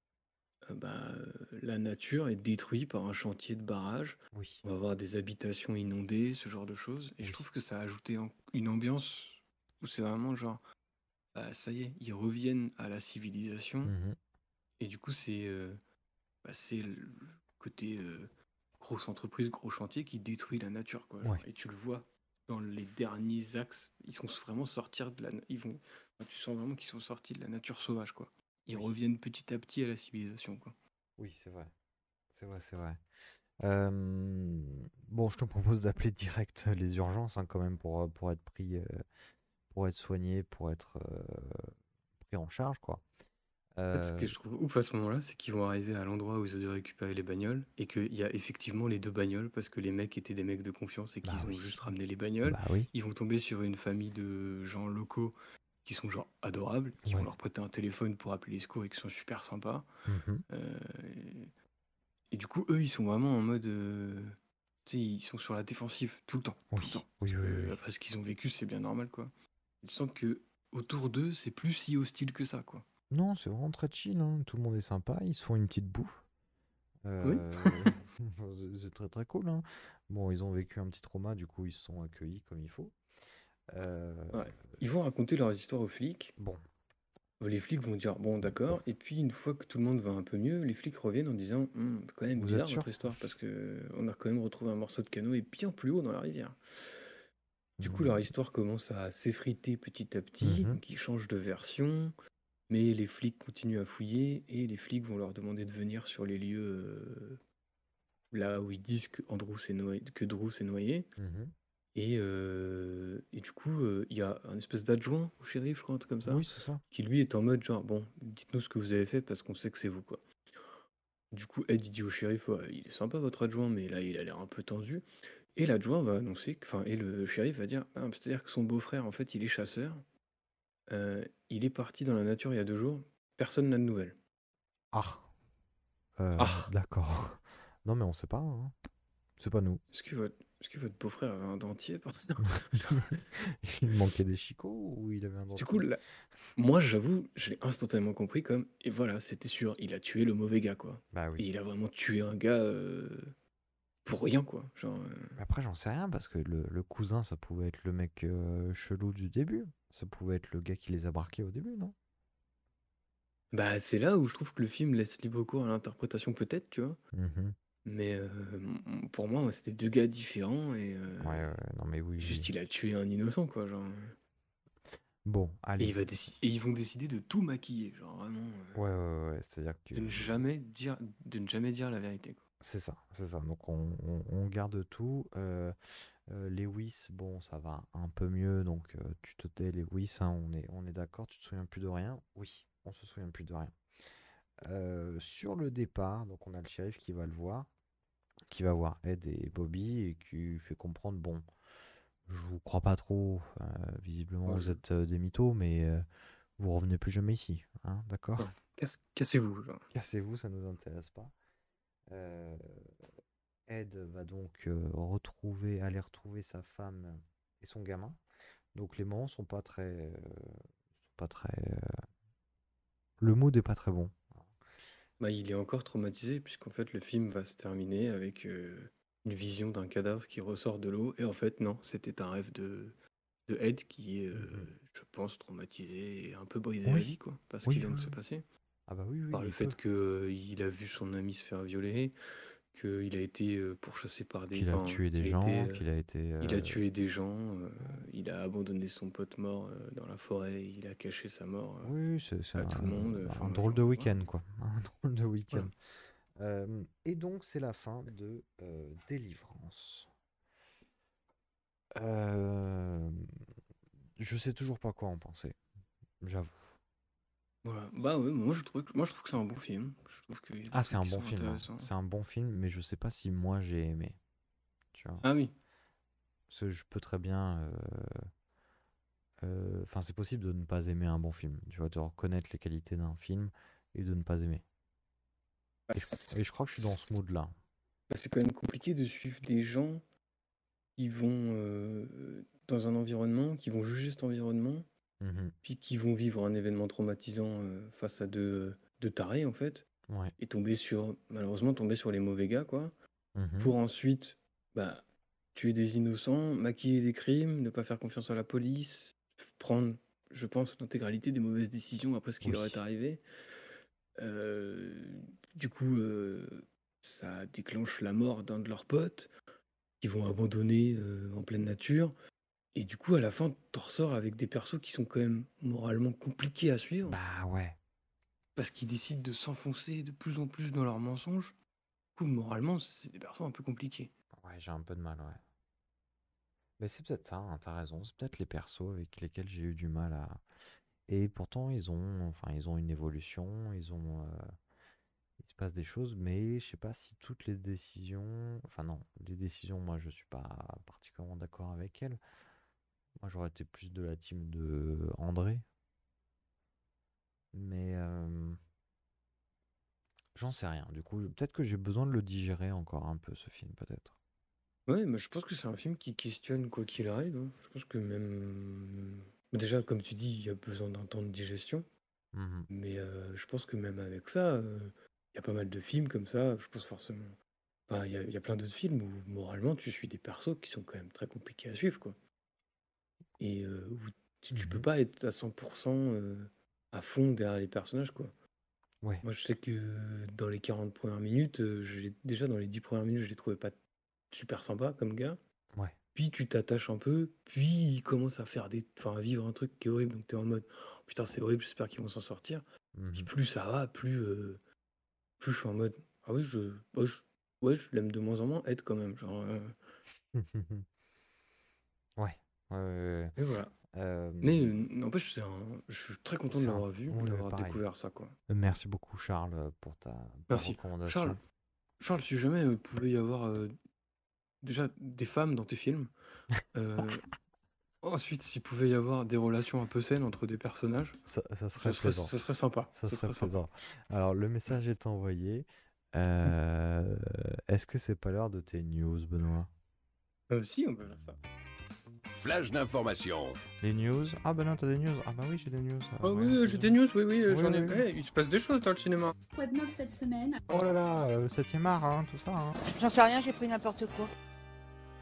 euh, bah, euh, la nature est détruite par un chantier de barrage. oui. On va voir des habitations inondées, ce genre de choses. Et je trouve que ça a ajouté en- une ambiance où c'est vraiment genre, bah, ça y est, ils reviennent à la civilisation. Mhm. Et du coup, c'est euh, bah, c'est le côté euh, grosse entreprise, gros chantier qui détruit la nature. Quoi, genre. Ouais. Et tu le vois dans les derniers axes. Ils sont vraiment sortir de la. na- Ils vont, enfin, tu sens vraiment qu'ils sont sortis de la nature sauvage. Quoi. Ils Oui. reviennent petit à petit à la civilisation. Quoi. Oui, c'est vrai. C'est vrai, c'est vrai. Euh, bon, je te propose d'appeler direct les urgences hein, quand même pour, euh, pour être pris, euh, pour être soigné, pour être euh, pris en charge, quoi. Ce Euh, que je trouve ouf à ce moment-là, c'est qu'ils vont arriver à l'endroit où ils ont dû récupérer les bagnoles et qu'il y a effectivement les deux bagnoles parce que les mecs étaient des mecs de confiance et qu'ils Bah ont oui. juste ramené les bagnoles. bah oui. Ils vont tomber sur une famille de gens locaux qui sont genre adorables, qui Ouais. vont leur prêter un téléphone pour appeler les secours et qui sont super sympas. Mhm. Euh, et, et du coup, eux, ils sont vraiment en mode. euh, ils sont sur la défensive tout le temps. Tout Oui, le temps. oui, oui, Euh, oui. après ce qu'ils ont vécu, c'est bien normal, quoi. Tu sens que autour d'eux, c'est plus si hostile que ça, quoi. Non, c'est vraiment très chill, hein. Tout le monde est sympa, ils se font une petite bouffe. Oui. C'est- c'est très très cool, hein. Bon, ils ont vécu un petit trauma, du coup ils se sont accueillis comme il faut. Euh, Ouais. Ils vont raconter leur histoire aux flics. Bon, Les flics vont dire bon, d'accord. Et puis, une fois que tout le monde va un peu mieux, les flics reviennent en disant Hum, c'est quand même Vous bizarre êtes sûr votre histoire parce que on a quand même retrouvé un morceau de canoë bien plus haut dans la rivière. Du coup, leur histoire commence à s'effriter petit à petit. Mhm. Donc, ils changent de version. Mais les flics continuent à fouiller et les flics vont leur demander de venir sur les lieux euh, là où ils disent que, Andrew s'est noyé, que Drew s'est noyé. mhm. Et, euh, et du coup, euh, il y a un espèce d'adjoint au shérif, je crois, un truc comme ça Oui, c'est ça. qui lui est en mode genre bon dites-nous ce que vous avez fait parce qu'on sait que c'est vous quoi. Du coup Ed il dit au shérif Ouais, il est sympa votre adjoint mais là il a l'air un peu tendu et l'adjoint va annoncer que- enfin et le shérif va dire Ah, c'est-à-dire que son beau-frère en fait il est chasseur Euh, il est parti dans la nature il y a deux jours personne n'a de nouvelles. Ah. Ah. D'accord. Non, mais on sait pas. hein. C'est pas nous. Est-ce que votre est-ce que votre beau-frère avait un dentier par ça il manquait des chicots ou il avait un Du dentier coup là, moi j'avoue je l'ai instantanément compris comme et voilà c'était sûr il a tué le mauvais gars quoi. Bah Et il a vraiment tué un gars euh, pour rien quoi genre. euh, Après, j'en sais rien parce que le, le cousin, ça pouvait être le mec euh, chelou du début. Ça pouvait être le gars qui les a braqués au début, non? Bah, c'est là où je trouve que le film laisse libre cours à l'interprétation, peut-être, tu vois. Mhm. Mais euh, m- pour moi, c'était deux gars différents et euh, Ouais, ouais, non, mais oui. juste oui. il a tué un innocent, quoi. Genre. Bon, Et, allez. il va déci- et ils vont décider de tout maquiller, genre vraiment, euh, Ouais, ouais, ouais, c'est-à-dire que de ne jamais dire, de ne jamais dire la vérité, quoi. c'est ça, c'est ça. Donc on, on- on garde tout. Euh, euh, Lewis, bon, ça va un peu mieux. Donc euh, tu te tais, Lewis, hein, on est, on est d'accord. Tu te souviens plus de rien? Oui, on se souvient plus de rien. Euh, sur le départ, donc on a le shérif qui va le voir, qui va voir Ed et Bobby et qui fait comprendre, bon, je vous crois pas trop. euh, visiblement, Ouais, vous êtes euh, des mythos, mais vous revenez plus jamais ici, hein, d'accord? Ouais. Casse- Cassez-vous. Cassez-vous, ça nous intéresse pas. Euh, Ed va donc retrouver, aller retrouver sa femme et son gamin. Donc les moments sont pas très, euh, sont pas très. euh, Le mood est pas très bon. Bah, il est encore traumatisé, puisqu'en fait, le film va se terminer avec euh, une vision d'un cadavre qui ressort de l'eau. Et en fait, non, c'était un rêve de, de Ed qui est, euh, Mhm. je pense, traumatisé et un peu brisé à Oui. vie, quoi, par ce Oui, qui vient de oui, se oui. passer. Ah bah oui, oui. Par le il fait peut. qu'il a vu son ami se faire violer, qu'il a été euh, pourchassé par des... Qu'il a enfin, tué des a gens, été, euh, qu'il a été. Il a euh, tué des gens, euh, il a abandonné son pote mort euh, dans la forêt, il a caché sa mort euh, Oui, oui, c'est c'est à un, tout le monde. un Enfin, drôle de week-end, quoi. Un drôle de week-end. Euh, et donc, c'est la fin de euh, Délivrance. Euh, je sais toujours pas quoi en penser, j'avoue. Voilà. Bah ouais, moi je trouve que, moi je trouve que c'est un bon film. Je trouve qu'il y a des Ah, c'est trucs un qui bon sont film. hein. intéressants. C'est un bon film, mais je sais pas si moi j'ai aimé. Tu vois. Ah oui. Parce que je peux très bien. euh, euh, Enfin, c'est possible de ne pas aimer un bon film. Tu vois, de reconnaître les qualités d'un film et de ne pas aimer. Bah, Et je, et je crois que je suis dans ce mood-là. bah, c'est quand même compliqué de suivre des gens qui vont euh, dans un environnement, qui vont juger cet environnement, Mhm. puis qui vont vivre un événement traumatisant euh, face à deux, deux tarés en fait, Ouais. et tomber sur, malheureusement, tomber sur les mauvais gars quoi, Mhm. pour ensuite bah, tuer des innocents, maquiller des crimes, ne pas faire confiance à la police, prendre, je pense, l'intégralité des mauvaises décisions après ce qui leur est arrivé. Euh, du coup, euh, ça déclenche la mort d'un de leurs potes qui vont abandonner en pleine nature. Et du coup, à la fin, t'en ressors avec des persos qui sont quand même moralement compliqués à suivre Bah ouais. parce qu'ils décident de s'enfoncer de plus en plus dans leurs mensonges. Du coup, moralement, c'est des persos un peu compliqués. Ouais, j'ai un peu de mal, ouais. Mais c'est peut-être ça, hein, t'as raison. C'est peut-être les persos avec lesquels j'ai eu du mal à. Et pourtant, ils ont, enfin, ils ont une évolution, ils ont, euh, il se passe des choses, mais je sais pas si toutes les décisions, enfin non, les décisions, moi, je suis pas particulièrement d'accord avec elles. Moi, j'aurais été plus de la team de André, mais euh, j'en sais rien. Du coup, peut-être que j'ai besoin de le digérer encore un peu, ce film, peut-être. Ouais, mais je pense que c'est un film qui questionne quoi qu'il arrive. hein. Je pense que même. Déjà, comme tu dis, il y a besoin d'un temps de digestion. Mhm. Mais euh, je pense que même avec ça, euh, il y a pas mal de films comme ça. Je pense forcément. Enfin, il y a, il y a plein d'autres films où moralement tu suis des persos qui sont quand même très compliqués à suivre, quoi. Et euh, tu, tu peux pas être à 100% euh, à fond derrière les personnages, quoi. Ouais. Moi, je sais que dans les 40 premières minutes, euh, déjà dans les 10 premières minutes, je les trouvais pas super sympas comme gars. Ouais. Puis tu t'attaches un peu, puis il commence à faire des, enfin, à vivre un truc qui est horrible. Donc t'es en mode, Oh, putain, c'est horrible, j'espère qu'ils vont s'en sortir. Puis Mhm. plus ça va, plus, euh, plus je suis en mode, ah oui, je, ouais, je, ouais, je l'aime de moins en moins, Ed quand même. Genre, euh, Ouais. Ouais, ouais, ouais. et voilà. Euh, Mais euh, n'empêche, c'est un- je suis très content de c'est un- l'avoir vu, ouais, d'avoir pareil. découvert ça, quoi. Merci beaucoup, Charles, pour ta, ta Merci. recommandation. Charles, si jamais il pouvait y avoir euh, déjà des femmes dans tes films, euh, ensuite s'il pouvait y avoir des relations un peu saines entre des personnages, Ça, serait serait, plaisant. ça serait sympa. Ça serait serait sympa. plaisant. Alors, le message est envoyé. Euh, Est-ce que c'est pas l'heure de tes news, Benoît? Euh, si, on peut faire ça. Flash d'information. Les news Ah, ben non, t'as des news Ah, bah oui, j'ai des news. Ah, Oh ouais, oui, j'ai des news, oui, oui, Oui, j'en ai. oui, oui. Il se passe des choses dans le cinéma. Quoi de neuf cette semaine? Oh là là, euh, 7ème art, hein, tout ça. hein. J'en sais rien, j'ai pris n'importe quoi.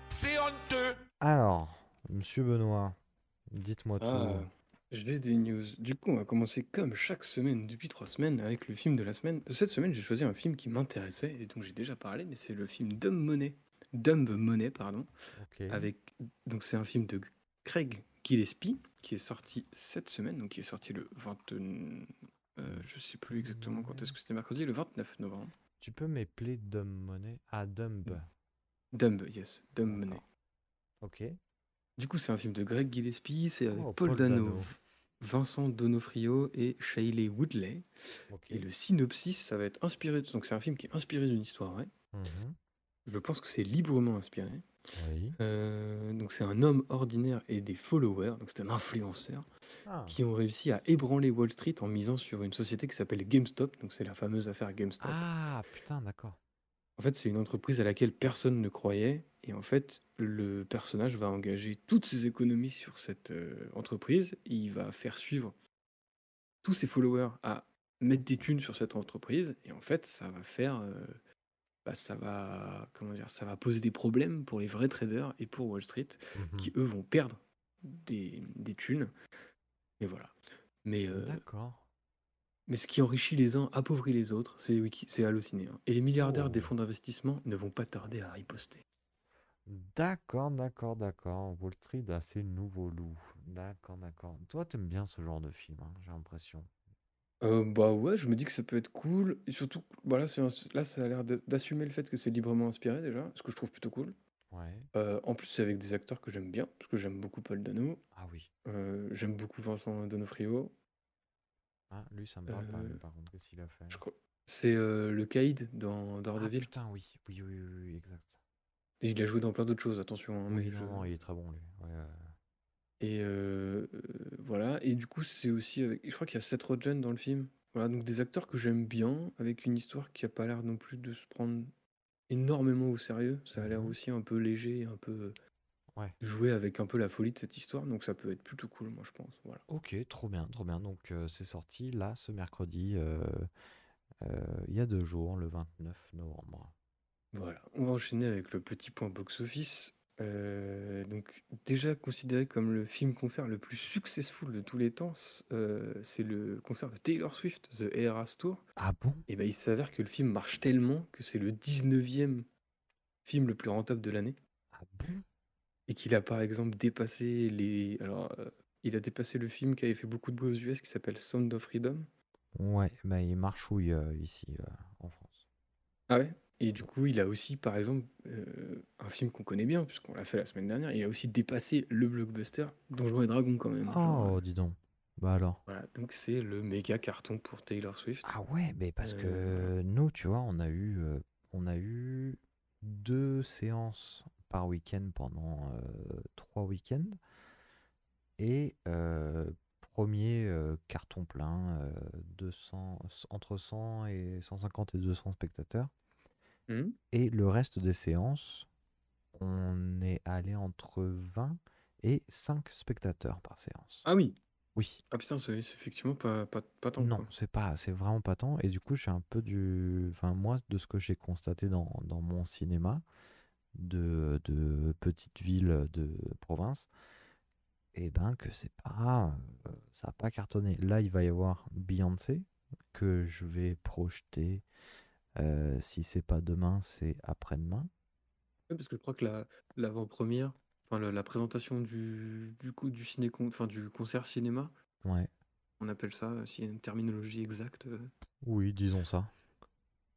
C'est honteux. Alors, monsieur Benoît, dites-moi tout. Ah, j'ai des news. Du coup, on va commencer comme chaque semaine depuis trois semaines avec le film de la semaine. Cette semaine, j'ai choisi un film qui m'intéressait et dont j'ai déjà parlé, mais c'est le film Dumb Money. Dumb Money, pardon. Avec donc c'est un film de Craig Gillespie, qui est sorti cette semaine, donc qui est sorti le 20... euh, je sais plus exactement quand est-ce que c'était mercredi, le 29 novembre. Tu peux m'épeler Dumb Money? Ah, Dumb. Dumb, yes, Dumb Money. Ok. Du coup, c'est un film de Greg Gillespie, c'est avec Oh, Paul, Paul Dano, Dano. Vincent Donofrio et Shailene Woodley. Et le synopsis, ça va être inspiré. Donc, c'est un film qui est inspiré d'une histoire. Mhm. Je pense que c'est librement inspiré. Oui. Euh, donc, c'est un homme ordinaire et des followers, donc c'est un influenceur, Ah, qui ont réussi à ébranler Wall Street en misant sur une société qui s'appelle GameStop. Donc, c'est la fameuse affaire GameStop. Ah, putain, d'accord. En fait, c'est une entreprise à laquelle personne ne croyait. Et en fait, le personnage va engager toutes ses économies sur cette euh, entreprise. Et il va faire suivre tous ses followers à mettre des thunes sur cette entreprise. Et en fait, ça va faire. euh, bah, ça va. Comment dire Ça va poser des problèmes pour les vrais traders et pour Wall Street, Mhm. qui eux vont perdre des, des thunes. Et voilà. Mais. euh, D'accord. mais ce qui enrichit les uns appauvrit les autres, c'est c'est halluciné. hein. Et les milliardaires des Oh. fonds d'investissement ne vont pas tarder à riposter. D'accord, d'accord, d'accord. Wall Street a ses nouveaux loups. D'accord, d'accord. Toi, t'aimes bien ce genre de film, hein, j'ai l'impression. Euh, bah ouais, je me dis que ça peut être cool. Et surtout, voilà, c'est un- là, ça a l'air de- d'assumer le fait que c'est librement inspiré déjà, ce que je trouve plutôt cool. Ouais. Euh, en plus, c'est avec des acteurs que j'aime bien, parce que j'aime beaucoup Paul Dano, Ah oui. euh, j'aime beaucoup Vincent Donofrio. Ah, lui, ça me parle pas, lui, par contre. Qu'est-ce qu'il a fait? Je crois c'est le Caïd dans Ah, Daredevil. putain, oui. Oui, oui, oui, oui, exact. Et il a joué dans plein d'autres choses, attention. hein, mais Oui, je- non, non, il est très bon, lui. Ouais, ouais. Et euh, euh, voilà. Et du coup, c'est aussi avec. Je crois qu'il y a Seth Rogen dans le film. Voilà, donc des acteurs que j'aime bien, avec une histoire qui a pas l'air non plus de se prendre énormément au sérieux. Ça a l'air Mhm. aussi un peu léger, un peu Ouais. jouer avec un peu la folie de cette histoire. Donc ça peut être plutôt cool, moi, je pense. Voilà. Ok, trop bien, trop bien. Donc, euh, c'est sorti là, ce mercredi, il y a deux jours, le 29 novembre. Voilà. On va enchaîner avec le petit point box-office. Euh, donc, déjà considéré comme le film-concert le plus successful de tous les temps, c- euh, c'est le concert de Taylor Swift, The Eras Tour. Ah bon? Et ben, il s'avère que le film marche tellement que c'est le 19e film le plus rentable de l'année. Ah bon? Et qu'il a par exemple dépassé les. Alors, euh, il a dépassé le film qui avait fait beaucoup de bruit aux US qui s'appelle Sound of Freedom. Ouais, bah il marchouille euh, ici, en France? Ah ouais? Et du coup, il a aussi, par exemple, euh, un film qu'on connaît bien, puisqu'on l'a fait la semaine dernière, il a aussi dépassé le blockbuster Donjons et Dragons quand même. Oh, euh, dis donc. Bah alors. voilà, donc c'est le méga carton pour Taylor Swift. Ah ouais, mais parce Euh, que nous, tu vois, on a eu, euh, on a eu deux séances par week-end pendant euh, trois week-ends. Et euh, premier euh, carton plein, euh, 200, entre 100 et 150 et 200 spectateurs. Mhm. Et le reste des séances, on est allé entre 20 et 5 spectateurs par séance. Ah oui? Oui. Ah putain, c'est c'est effectivement pas, pas, pas tant. Non, quoi. c'est pas, c'est vraiment pas tant. Et du coup, j'ai un peu du, enfin moi, de ce que j'ai constaté dans, dans mon cinéma de, de petites villes de province, et ben que c'est pas, euh, ça a pas cartonné. Là, il va y avoir Beyoncé que je vais projeter. Euh, si c'est pas demain, c'est après-demain. Ouais, parce que je crois que la- l'avant-première, enfin la, la présentation du, du coup du ciné enfin du concert cinéma, Ouais. on appelle ça, euh, s'il y a une terminologie exacte, euh, Oui, disons ça.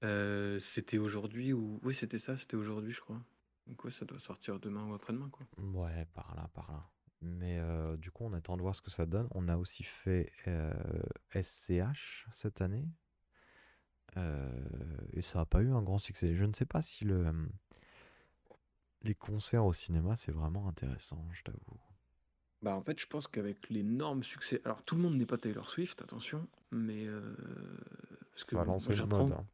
euh, c'était aujourd'hui ou oui c'était ça, c'était aujourd'hui je crois. Donc ouais, ça doit sortir demain ou après-demain quoi. Ouais, par là, par là. Mais euh, du coup, on attend de voir ce que ça donne. On a aussi fait euh, SCH cette année. Euh, et ça n'a pas eu un grand succès. Je ne sais pas si le, euh, les concerts au cinéma, c'est vraiment intéressant, je t'avoue. Bah en fait je pense qu'avec l'énorme succès, alors tout le monde n'est pas Taylor Swift, attention, mais euh, parce que Ça va moi, lancer j'apprends, mode. hein.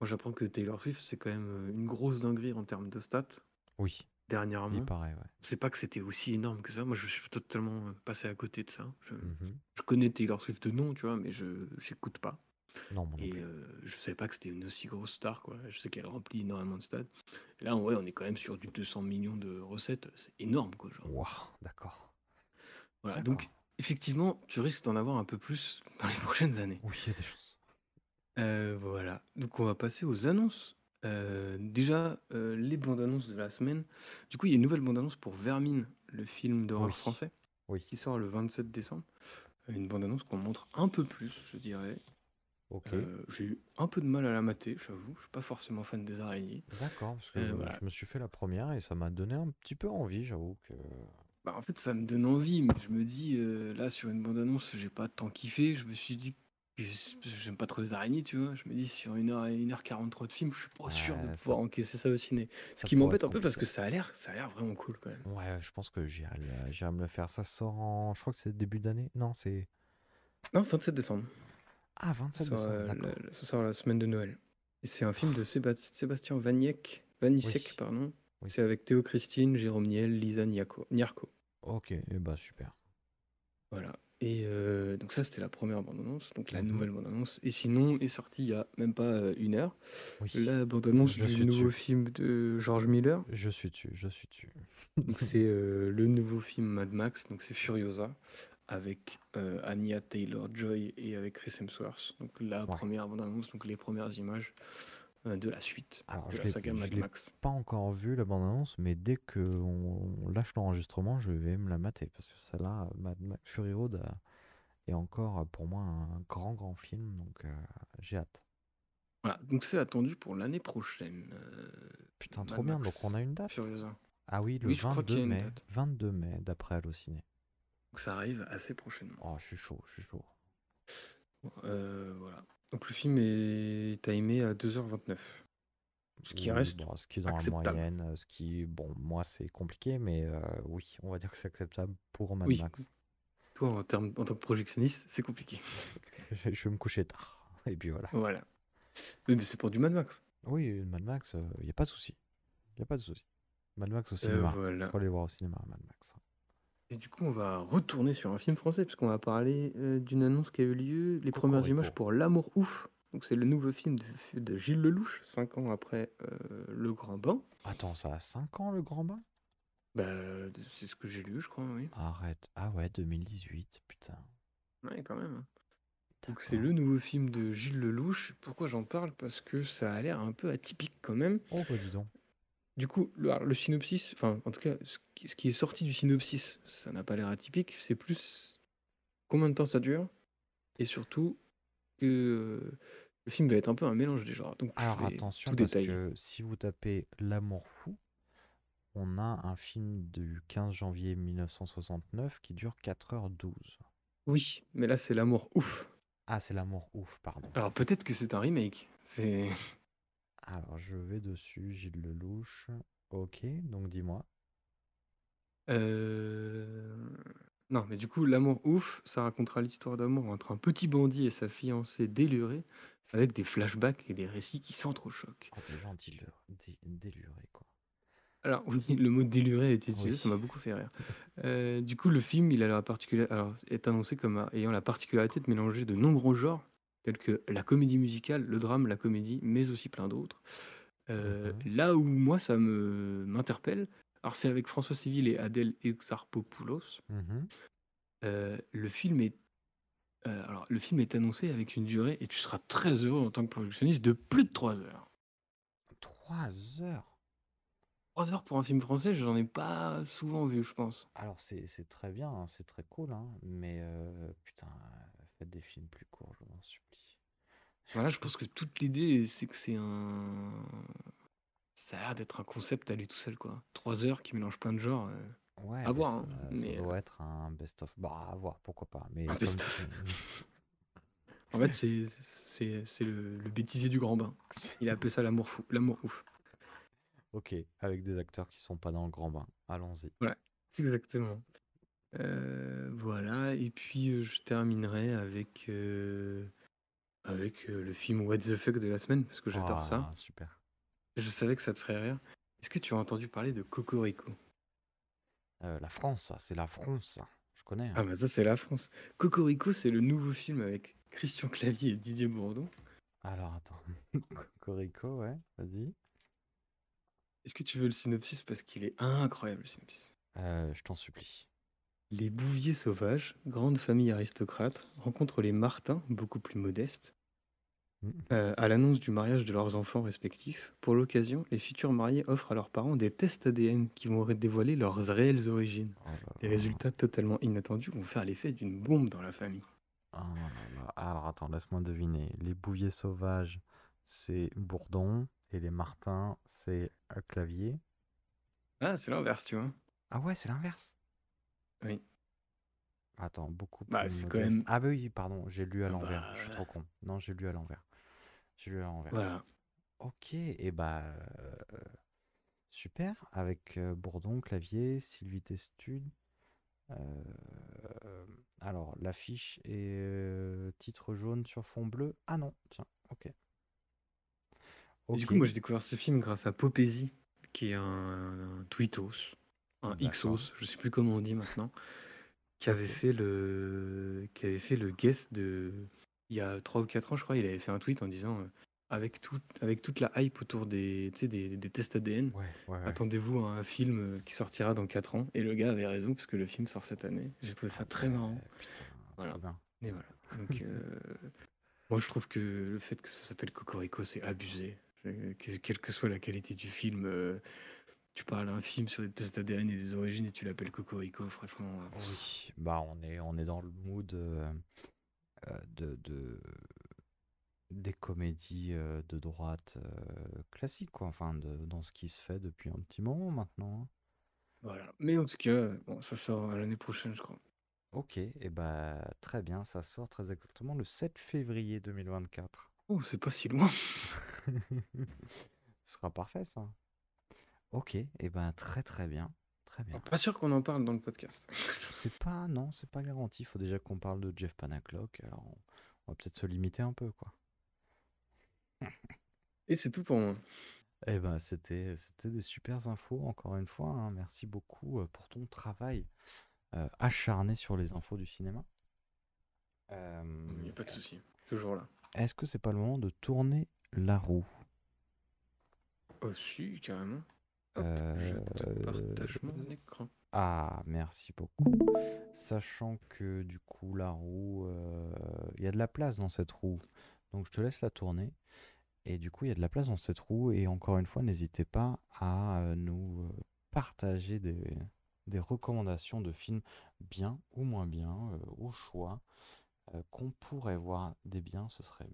moi j'apprends que Taylor Swift c'est quand même euh, une grosse dinguerie en termes de stats Oui, il dernièrement. paraît, ouais. C'est pas que c'était aussi énorme que ça. Moi, je suis totalement euh, passé à côté de ça. Je, Mhm. je connais Taylor Swift de nom, tu vois, mais je j'écoute pas. Non, moi non Et plus. euh, je savais pas que c'était une aussi grosse star, quoi. Je sais qu'elle remplit énormément de stades. Et là, ouais, on est quand même sur du 200 millions de recettes. C'est énorme, quoi. Genre. Waouh, d'accord. Voilà. D'accord. Donc, effectivement, tu risques d'en avoir un peu plus dans les prochaines années. Oui, il y a des chances. Euh, voilà. Donc, on va passer aux annonces. Euh, déjà, euh, les bandes annonces de la semaine. Du coup, il y a une nouvelle bande annonce pour Vermine, le film d'horreur Oui. français. Oui. qui sort le 27 décembre. Euh, Une bande-annonce qu'on montre un peu plus, je dirais. Ok. Euh, j'ai eu un peu de mal à la mater, j'avoue. Je suis pas forcément fan des araignées. D'accord, parce que Euh, voilà. je me suis fait la première et ça m'a donné un petit peu envie, j'avoue que. Bah, en fait, ça me donne envie, mais je me dis, euh, là, sur une bande-annonce, j'ai pas tant kiffé. Je me suis dit que j'aime pas trop les araignées, tu vois. Je me dis, sur 1h, 1h43 de film, je suis pas sûr de Ouais, pouvoir encaisser ça au ciné. Ce ça qui pourrait m'embête être un peu parce que ça a l'air, ça a l'air vraiment cool quand même. Ouais, je pense que j'irai le- j'irai me le faire. Ça sort en. Je crois que c'est début d'année. Non, c'est. Non, 27 décembre. Ah, 27 Ça sort, décembre, euh, ça sort la semaine de Noël. Et c'est un film de Séba- Sébastien Vaniek, Vanisek, Oui. pardon. Oui. C'est avec Théo Christine, Jérôme Niel, Lisa Niarco. Ok, et bah super. Voilà. Et euh, donc ça, c'était la première bande-annonce, donc la Mhm. nouvelle bande-annonce. Et sinon, est sortie il y a même pas euh, une heure, Oui. la bande-annonce du suis nouveau dessus. film de George Miller. Je suis dessus, je suis dessus. Donc c'est euh, le nouveau film Mad Max, donc c'est Furiosa, avec euh, Anya Taylor-Joy et avec Chris Hemsworth. Donc la Ouais. première bande-annonce, donc les premières images euh, de la suite Alors, de je la saga Mad Max. pas encore vu la bande-annonce, mais dès que on, on lâche l'enregistrement, je vais me la mater parce que celle-là, Mad Max Fury Road, euh, est encore euh, pour moi un grand grand film, donc j'ai hâte. Voilà, donc c'est attendu pour l'année prochaine. Putain, Mad trop bien, donc on a une date. Furiosa. Ah oui, le Oui, je crois qu'il y 22 a une mai, date. 22 mai d'après Allociné. Donc ça arrive assez prochainement. Oh, je suis chaud, je suis chaud. Euh, voilà. Donc le film est timé à 2h29. Ce qui Oui, reste bon, ce qui est dans acceptable. la moyenne, euh, ce qui, bon, moi c'est compliqué, mais euh, oui, on va dire que c'est acceptable pour Mad Oui. Max. Toi, en, termes, en tant que projectionniste, c'est compliqué. Je je vais me coucher tard. Et puis voilà. Voilà. Oui, mais c'est pour du Mad Max. Oui, Mad Max, il n'y a pas de souci. Il n'y a pas de souci. Mad Max au cinéma. voilà. Faut aller voir au cinéma, Mad Max. Et du coup, on va retourner sur un film français, puisqu'on va parler euh, d'une annonce qui a eu lieu, les premières Cocorico. images pour L'amour ouf. Donc c'est le nouveau film de, de Gilles Lelouch, cinq ans après euh, Le Grand Bain. Attends, ça a 5 ans le grand bain? Bah, c'est ce que j'ai lu, je crois, oui. Arrête. Ah ouais, 2018, putain. Ouais, quand même. Donc c'est le nouveau film de Gilles Lelouch. Pourquoi j'en parle? Parce que ça a l'air un peu atypique quand même. Oh, bah dis donc. Du coup, le, alors, le synopsis, enfin en tout cas, ce qui, ce qui est sorti du synopsis, ça n'a pas l'air atypique. C'est plus combien de temps ça dure et surtout que euh, le film va être un peu un mélange des genres. Donc je Alors vais attention, tout parce détailler. que si vous tapez L'amour fou, on a un film du 15 janvier 1969 qui dure 4h12. Oui, mais là c'est l'amour ouf. Ah, c'est L'amour ouf, pardon. Alors peut-être que c'est un remake. C'est Alors, je vais dessus, Gilles Lelouch. Ok, donc dis-moi. Euh, Non, mais du coup, L'amour ouf, ça racontera l'histoire d'amour entre un petit bandit et sa fiancée délurée, avec des flashbacks et des récits qui s'entrechoquent. Oh, des gens délurés, dé- délurés, quoi. Alors oui, le mot déluré a été utilisé, Oui. ça m'a beaucoup fait rire. Euh, du coup, le film, il a la alors, est annoncé comme ayant la particularité de mélanger de nombreux genres, tels que la comédie musicale, le drame, la comédie, mais aussi plein d'autres. Euh, Mhm. Là où moi, ça me m'interpelle, alors c'est avec François Civil et Adèle Exarchopoulos. Mhm. Euh, le film est euh, alors le film est annoncé avec une durée et tu seras très heureux en tant que projectionniste de plus de 3 heures. 3 heures? 3 heures pour un film français, j'en ai pas souvent vu, je pense. Alors, c'est c'est très bien, hein, c'est très cool, hein, mais putain, faites des films plus courts, je vous en supplie. Voilà, je pense que toute l'idée c'est que c'est un ça a l'air d'être un concept à lui tout seul quoi. 3 heures qui mélange plein de genres. euh. Ouais, À voir, ça, hein, ça mais, doit être un best-of. Bah, à voir, pourquoi pas. Mais Un best-of. En fait, c'est le, le bêtisier du grand bain. Il a appelé ça l'amour fou, l'amour ouf. Ok, avec des acteurs qui sont pas dans le grand bain. Allons-y. Exactement. Euh, voilà, et puis euh, je terminerai avec, euh, avec le film What the fuck de la semaine, parce que j'adore ça. Ah, Super. Je savais que ça te ferait rire. Est-ce que tu as entendu parler de Cocorico? La France, ça, c'est la France. ça. Je connais. hein. Ah bah ça c'est la France. Cocorico c'est le nouveau film avec Christian Clavier et Didier Bourdon. Alors, attends. Corico, ouais, vas-y. Est-ce que tu veux le synopsis? Parce qu'il est incroyable le synopsis. Je t'en supplie. Les Bouviers sauvages, grande famille aristocrate, rencontrent les Martins, beaucoup plus modestes. Euh, à l'annonce du mariage de leurs enfants respectifs, pour l'occasion, les futurs mariés offrent à leurs parents des tests ADN qui vont dévoiler leurs réelles origines. Oh là Les résultats totalement inattendus vont faire l'effet d'une bombe dans la famille. Oh là là. Alors attends, laisse-moi deviner. Les bouviers sauvages, c'est Bourdon. Et les martins, c'est Clavier. Ah, c'est l'inverse, tu vois. Ah ouais, c'est l'inverse. Oui. Attends, beaucoup Bah, plus c'est quand modeste. même- Ah bah oui, pardon, j'ai lu à Ah l'envers. Je suis bah. trop con. Non, j'ai lu à l'envers. J'ai lu à l'envers. Voilà. Ok, et bah euh, super. Avec euh, Bourdon, Clavier, Sylvie Testude. Euh, alors, l'affiche est euh, titre jaune sur fond bleu. Ah non, tiens, ok. Et Du Ok, coup, moi, j'ai découvert ce film grâce à Popézy, qui est un, un tweetos, un D'accord. Xos, je sais plus comment on dit maintenant, qui avait Ok. fait le, qui avait fait le guest de, il y a 3 ou 4 ans, je crois, il avait fait un tweet en disant, euh, avec tout, avec toute la hype autour des, tu sais, des, des tests ADN, ouais, ouais, ouais. attendez-vous à un film euh, qui sortira dans 4 ans. Et le gars avait raison, parce que le film sort cette année. J'ai trouvé ça Ah très ouais, marrant. putain, Voilà. bien. Et voilà. Donc, euh, moi, je trouve que le fait que ça s'appelle Cocorico, c'est abusé. Euh, que- Quelle que soit la qualité du film, euh, tu parles d'un film sur des tests ADN et des origines et tu l'appelles Cocorico, franchement. euh, Oui, bah on est, on est dans le mood euh, euh, de, de- des comédies euh, de droite euh, classiques, quoi. Enfin, de, dans ce qui se fait depuis un petit moment maintenant. hein. Voilà. Mais en tout cas, bon, ça sort l'année prochaine, je crois. Ok, et bah très bien, ça sort très exactement le 7 février 2024. Oh, c'est pas si loin. Ce sera parfait, ça. Ok, et ben très très bien, très bien. Pas sûr qu'on en parle dans le podcast. C'est pas, non, c'est pas garanti. Il faut déjà qu'on parle de Jeff Panaclock. Alors, on, on va peut-être se limiter un peu, quoi. Et c'est tout pour moi. Eh ben, c'était, c'était des super infos, encore une fois. hein. Merci beaucoup euh, pour ton travail euh, acharné sur les infos du cinéma. Euh, Il n'y a pas de souci. Toujours là. est-ce que c'est pas le moment de tourner la roue? Oh, si, carrément. Hop, Euh, je te partage mon écran. Ah, merci beaucoup. Sachant que du coup, la roue, euh, il y a de la place dans cette roue. Donc, je te laisse la tourner. Et du coup, il y a de la place dans cette roue. Et encore une fois, n'hésitez pas à euh, nous euh, partager des, des recommandations de films bien ou moins bien, euh, au choix, euh, qu'on pourrait voir des biens. Ce serait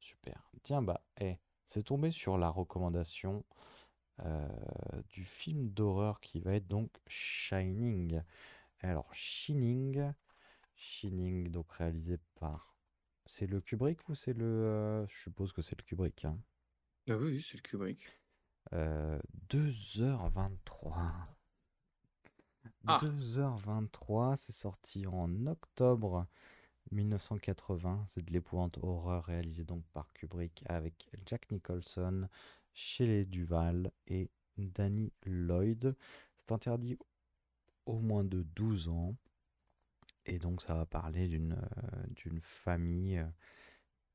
super. Tiens, bah, eh, c'est tombé sur la recommandation euh, du film d'horreur qui va être donc Shining. Alors, Shining, Shining, donc réalisé par. C'est le Kubrick ou c'est le. euh, je suppose que c'est le Kubrick. Hein. Ah oui, oui, c'est le Kubrick. Euh, 2h23. Ah. 2h23, c'est sorti en octobre 1980. C'est de l'épouvante horreur réalisé donc par Kubrick avec Jack Nicholson, Shelley Duval et Danny Lloyd. C'est interdit au moins de 12 ans. Et donc ça va parler d'une euh, famille euh,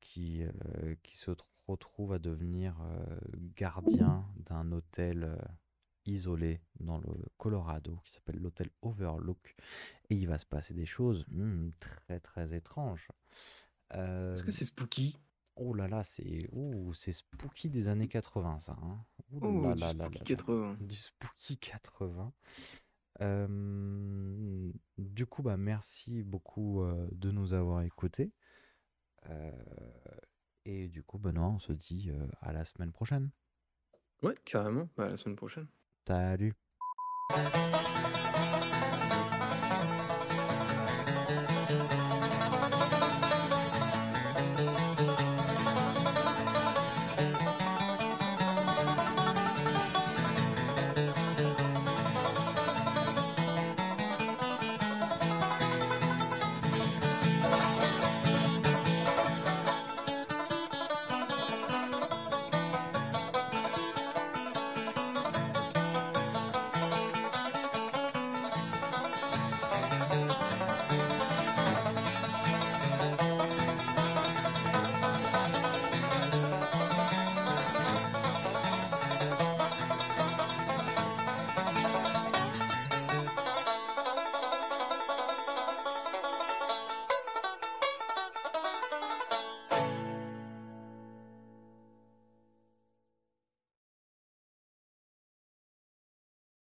qui, euh, qui se tr- retrouve à devenir euh, gardien d'un hôtel isolé dans le Colorado qui s'appelle l'hôtel Overlook. Et il va se passer des choses hmm, très très étranges. Est-ce que c'est spooky? Oh là là, c'est c'est spooky des années 80 ça. hein. Oh, là du là spooky là là. 80. Du spooky 80. Euh, du coup, bah, merci beaucoup euh, de nous avoir écoutés. Euh, et du coup, Benoît, on se dit euh, à la semaine prochaine. Ouais, carrément. Bah, à la semaine prochaine. Salut.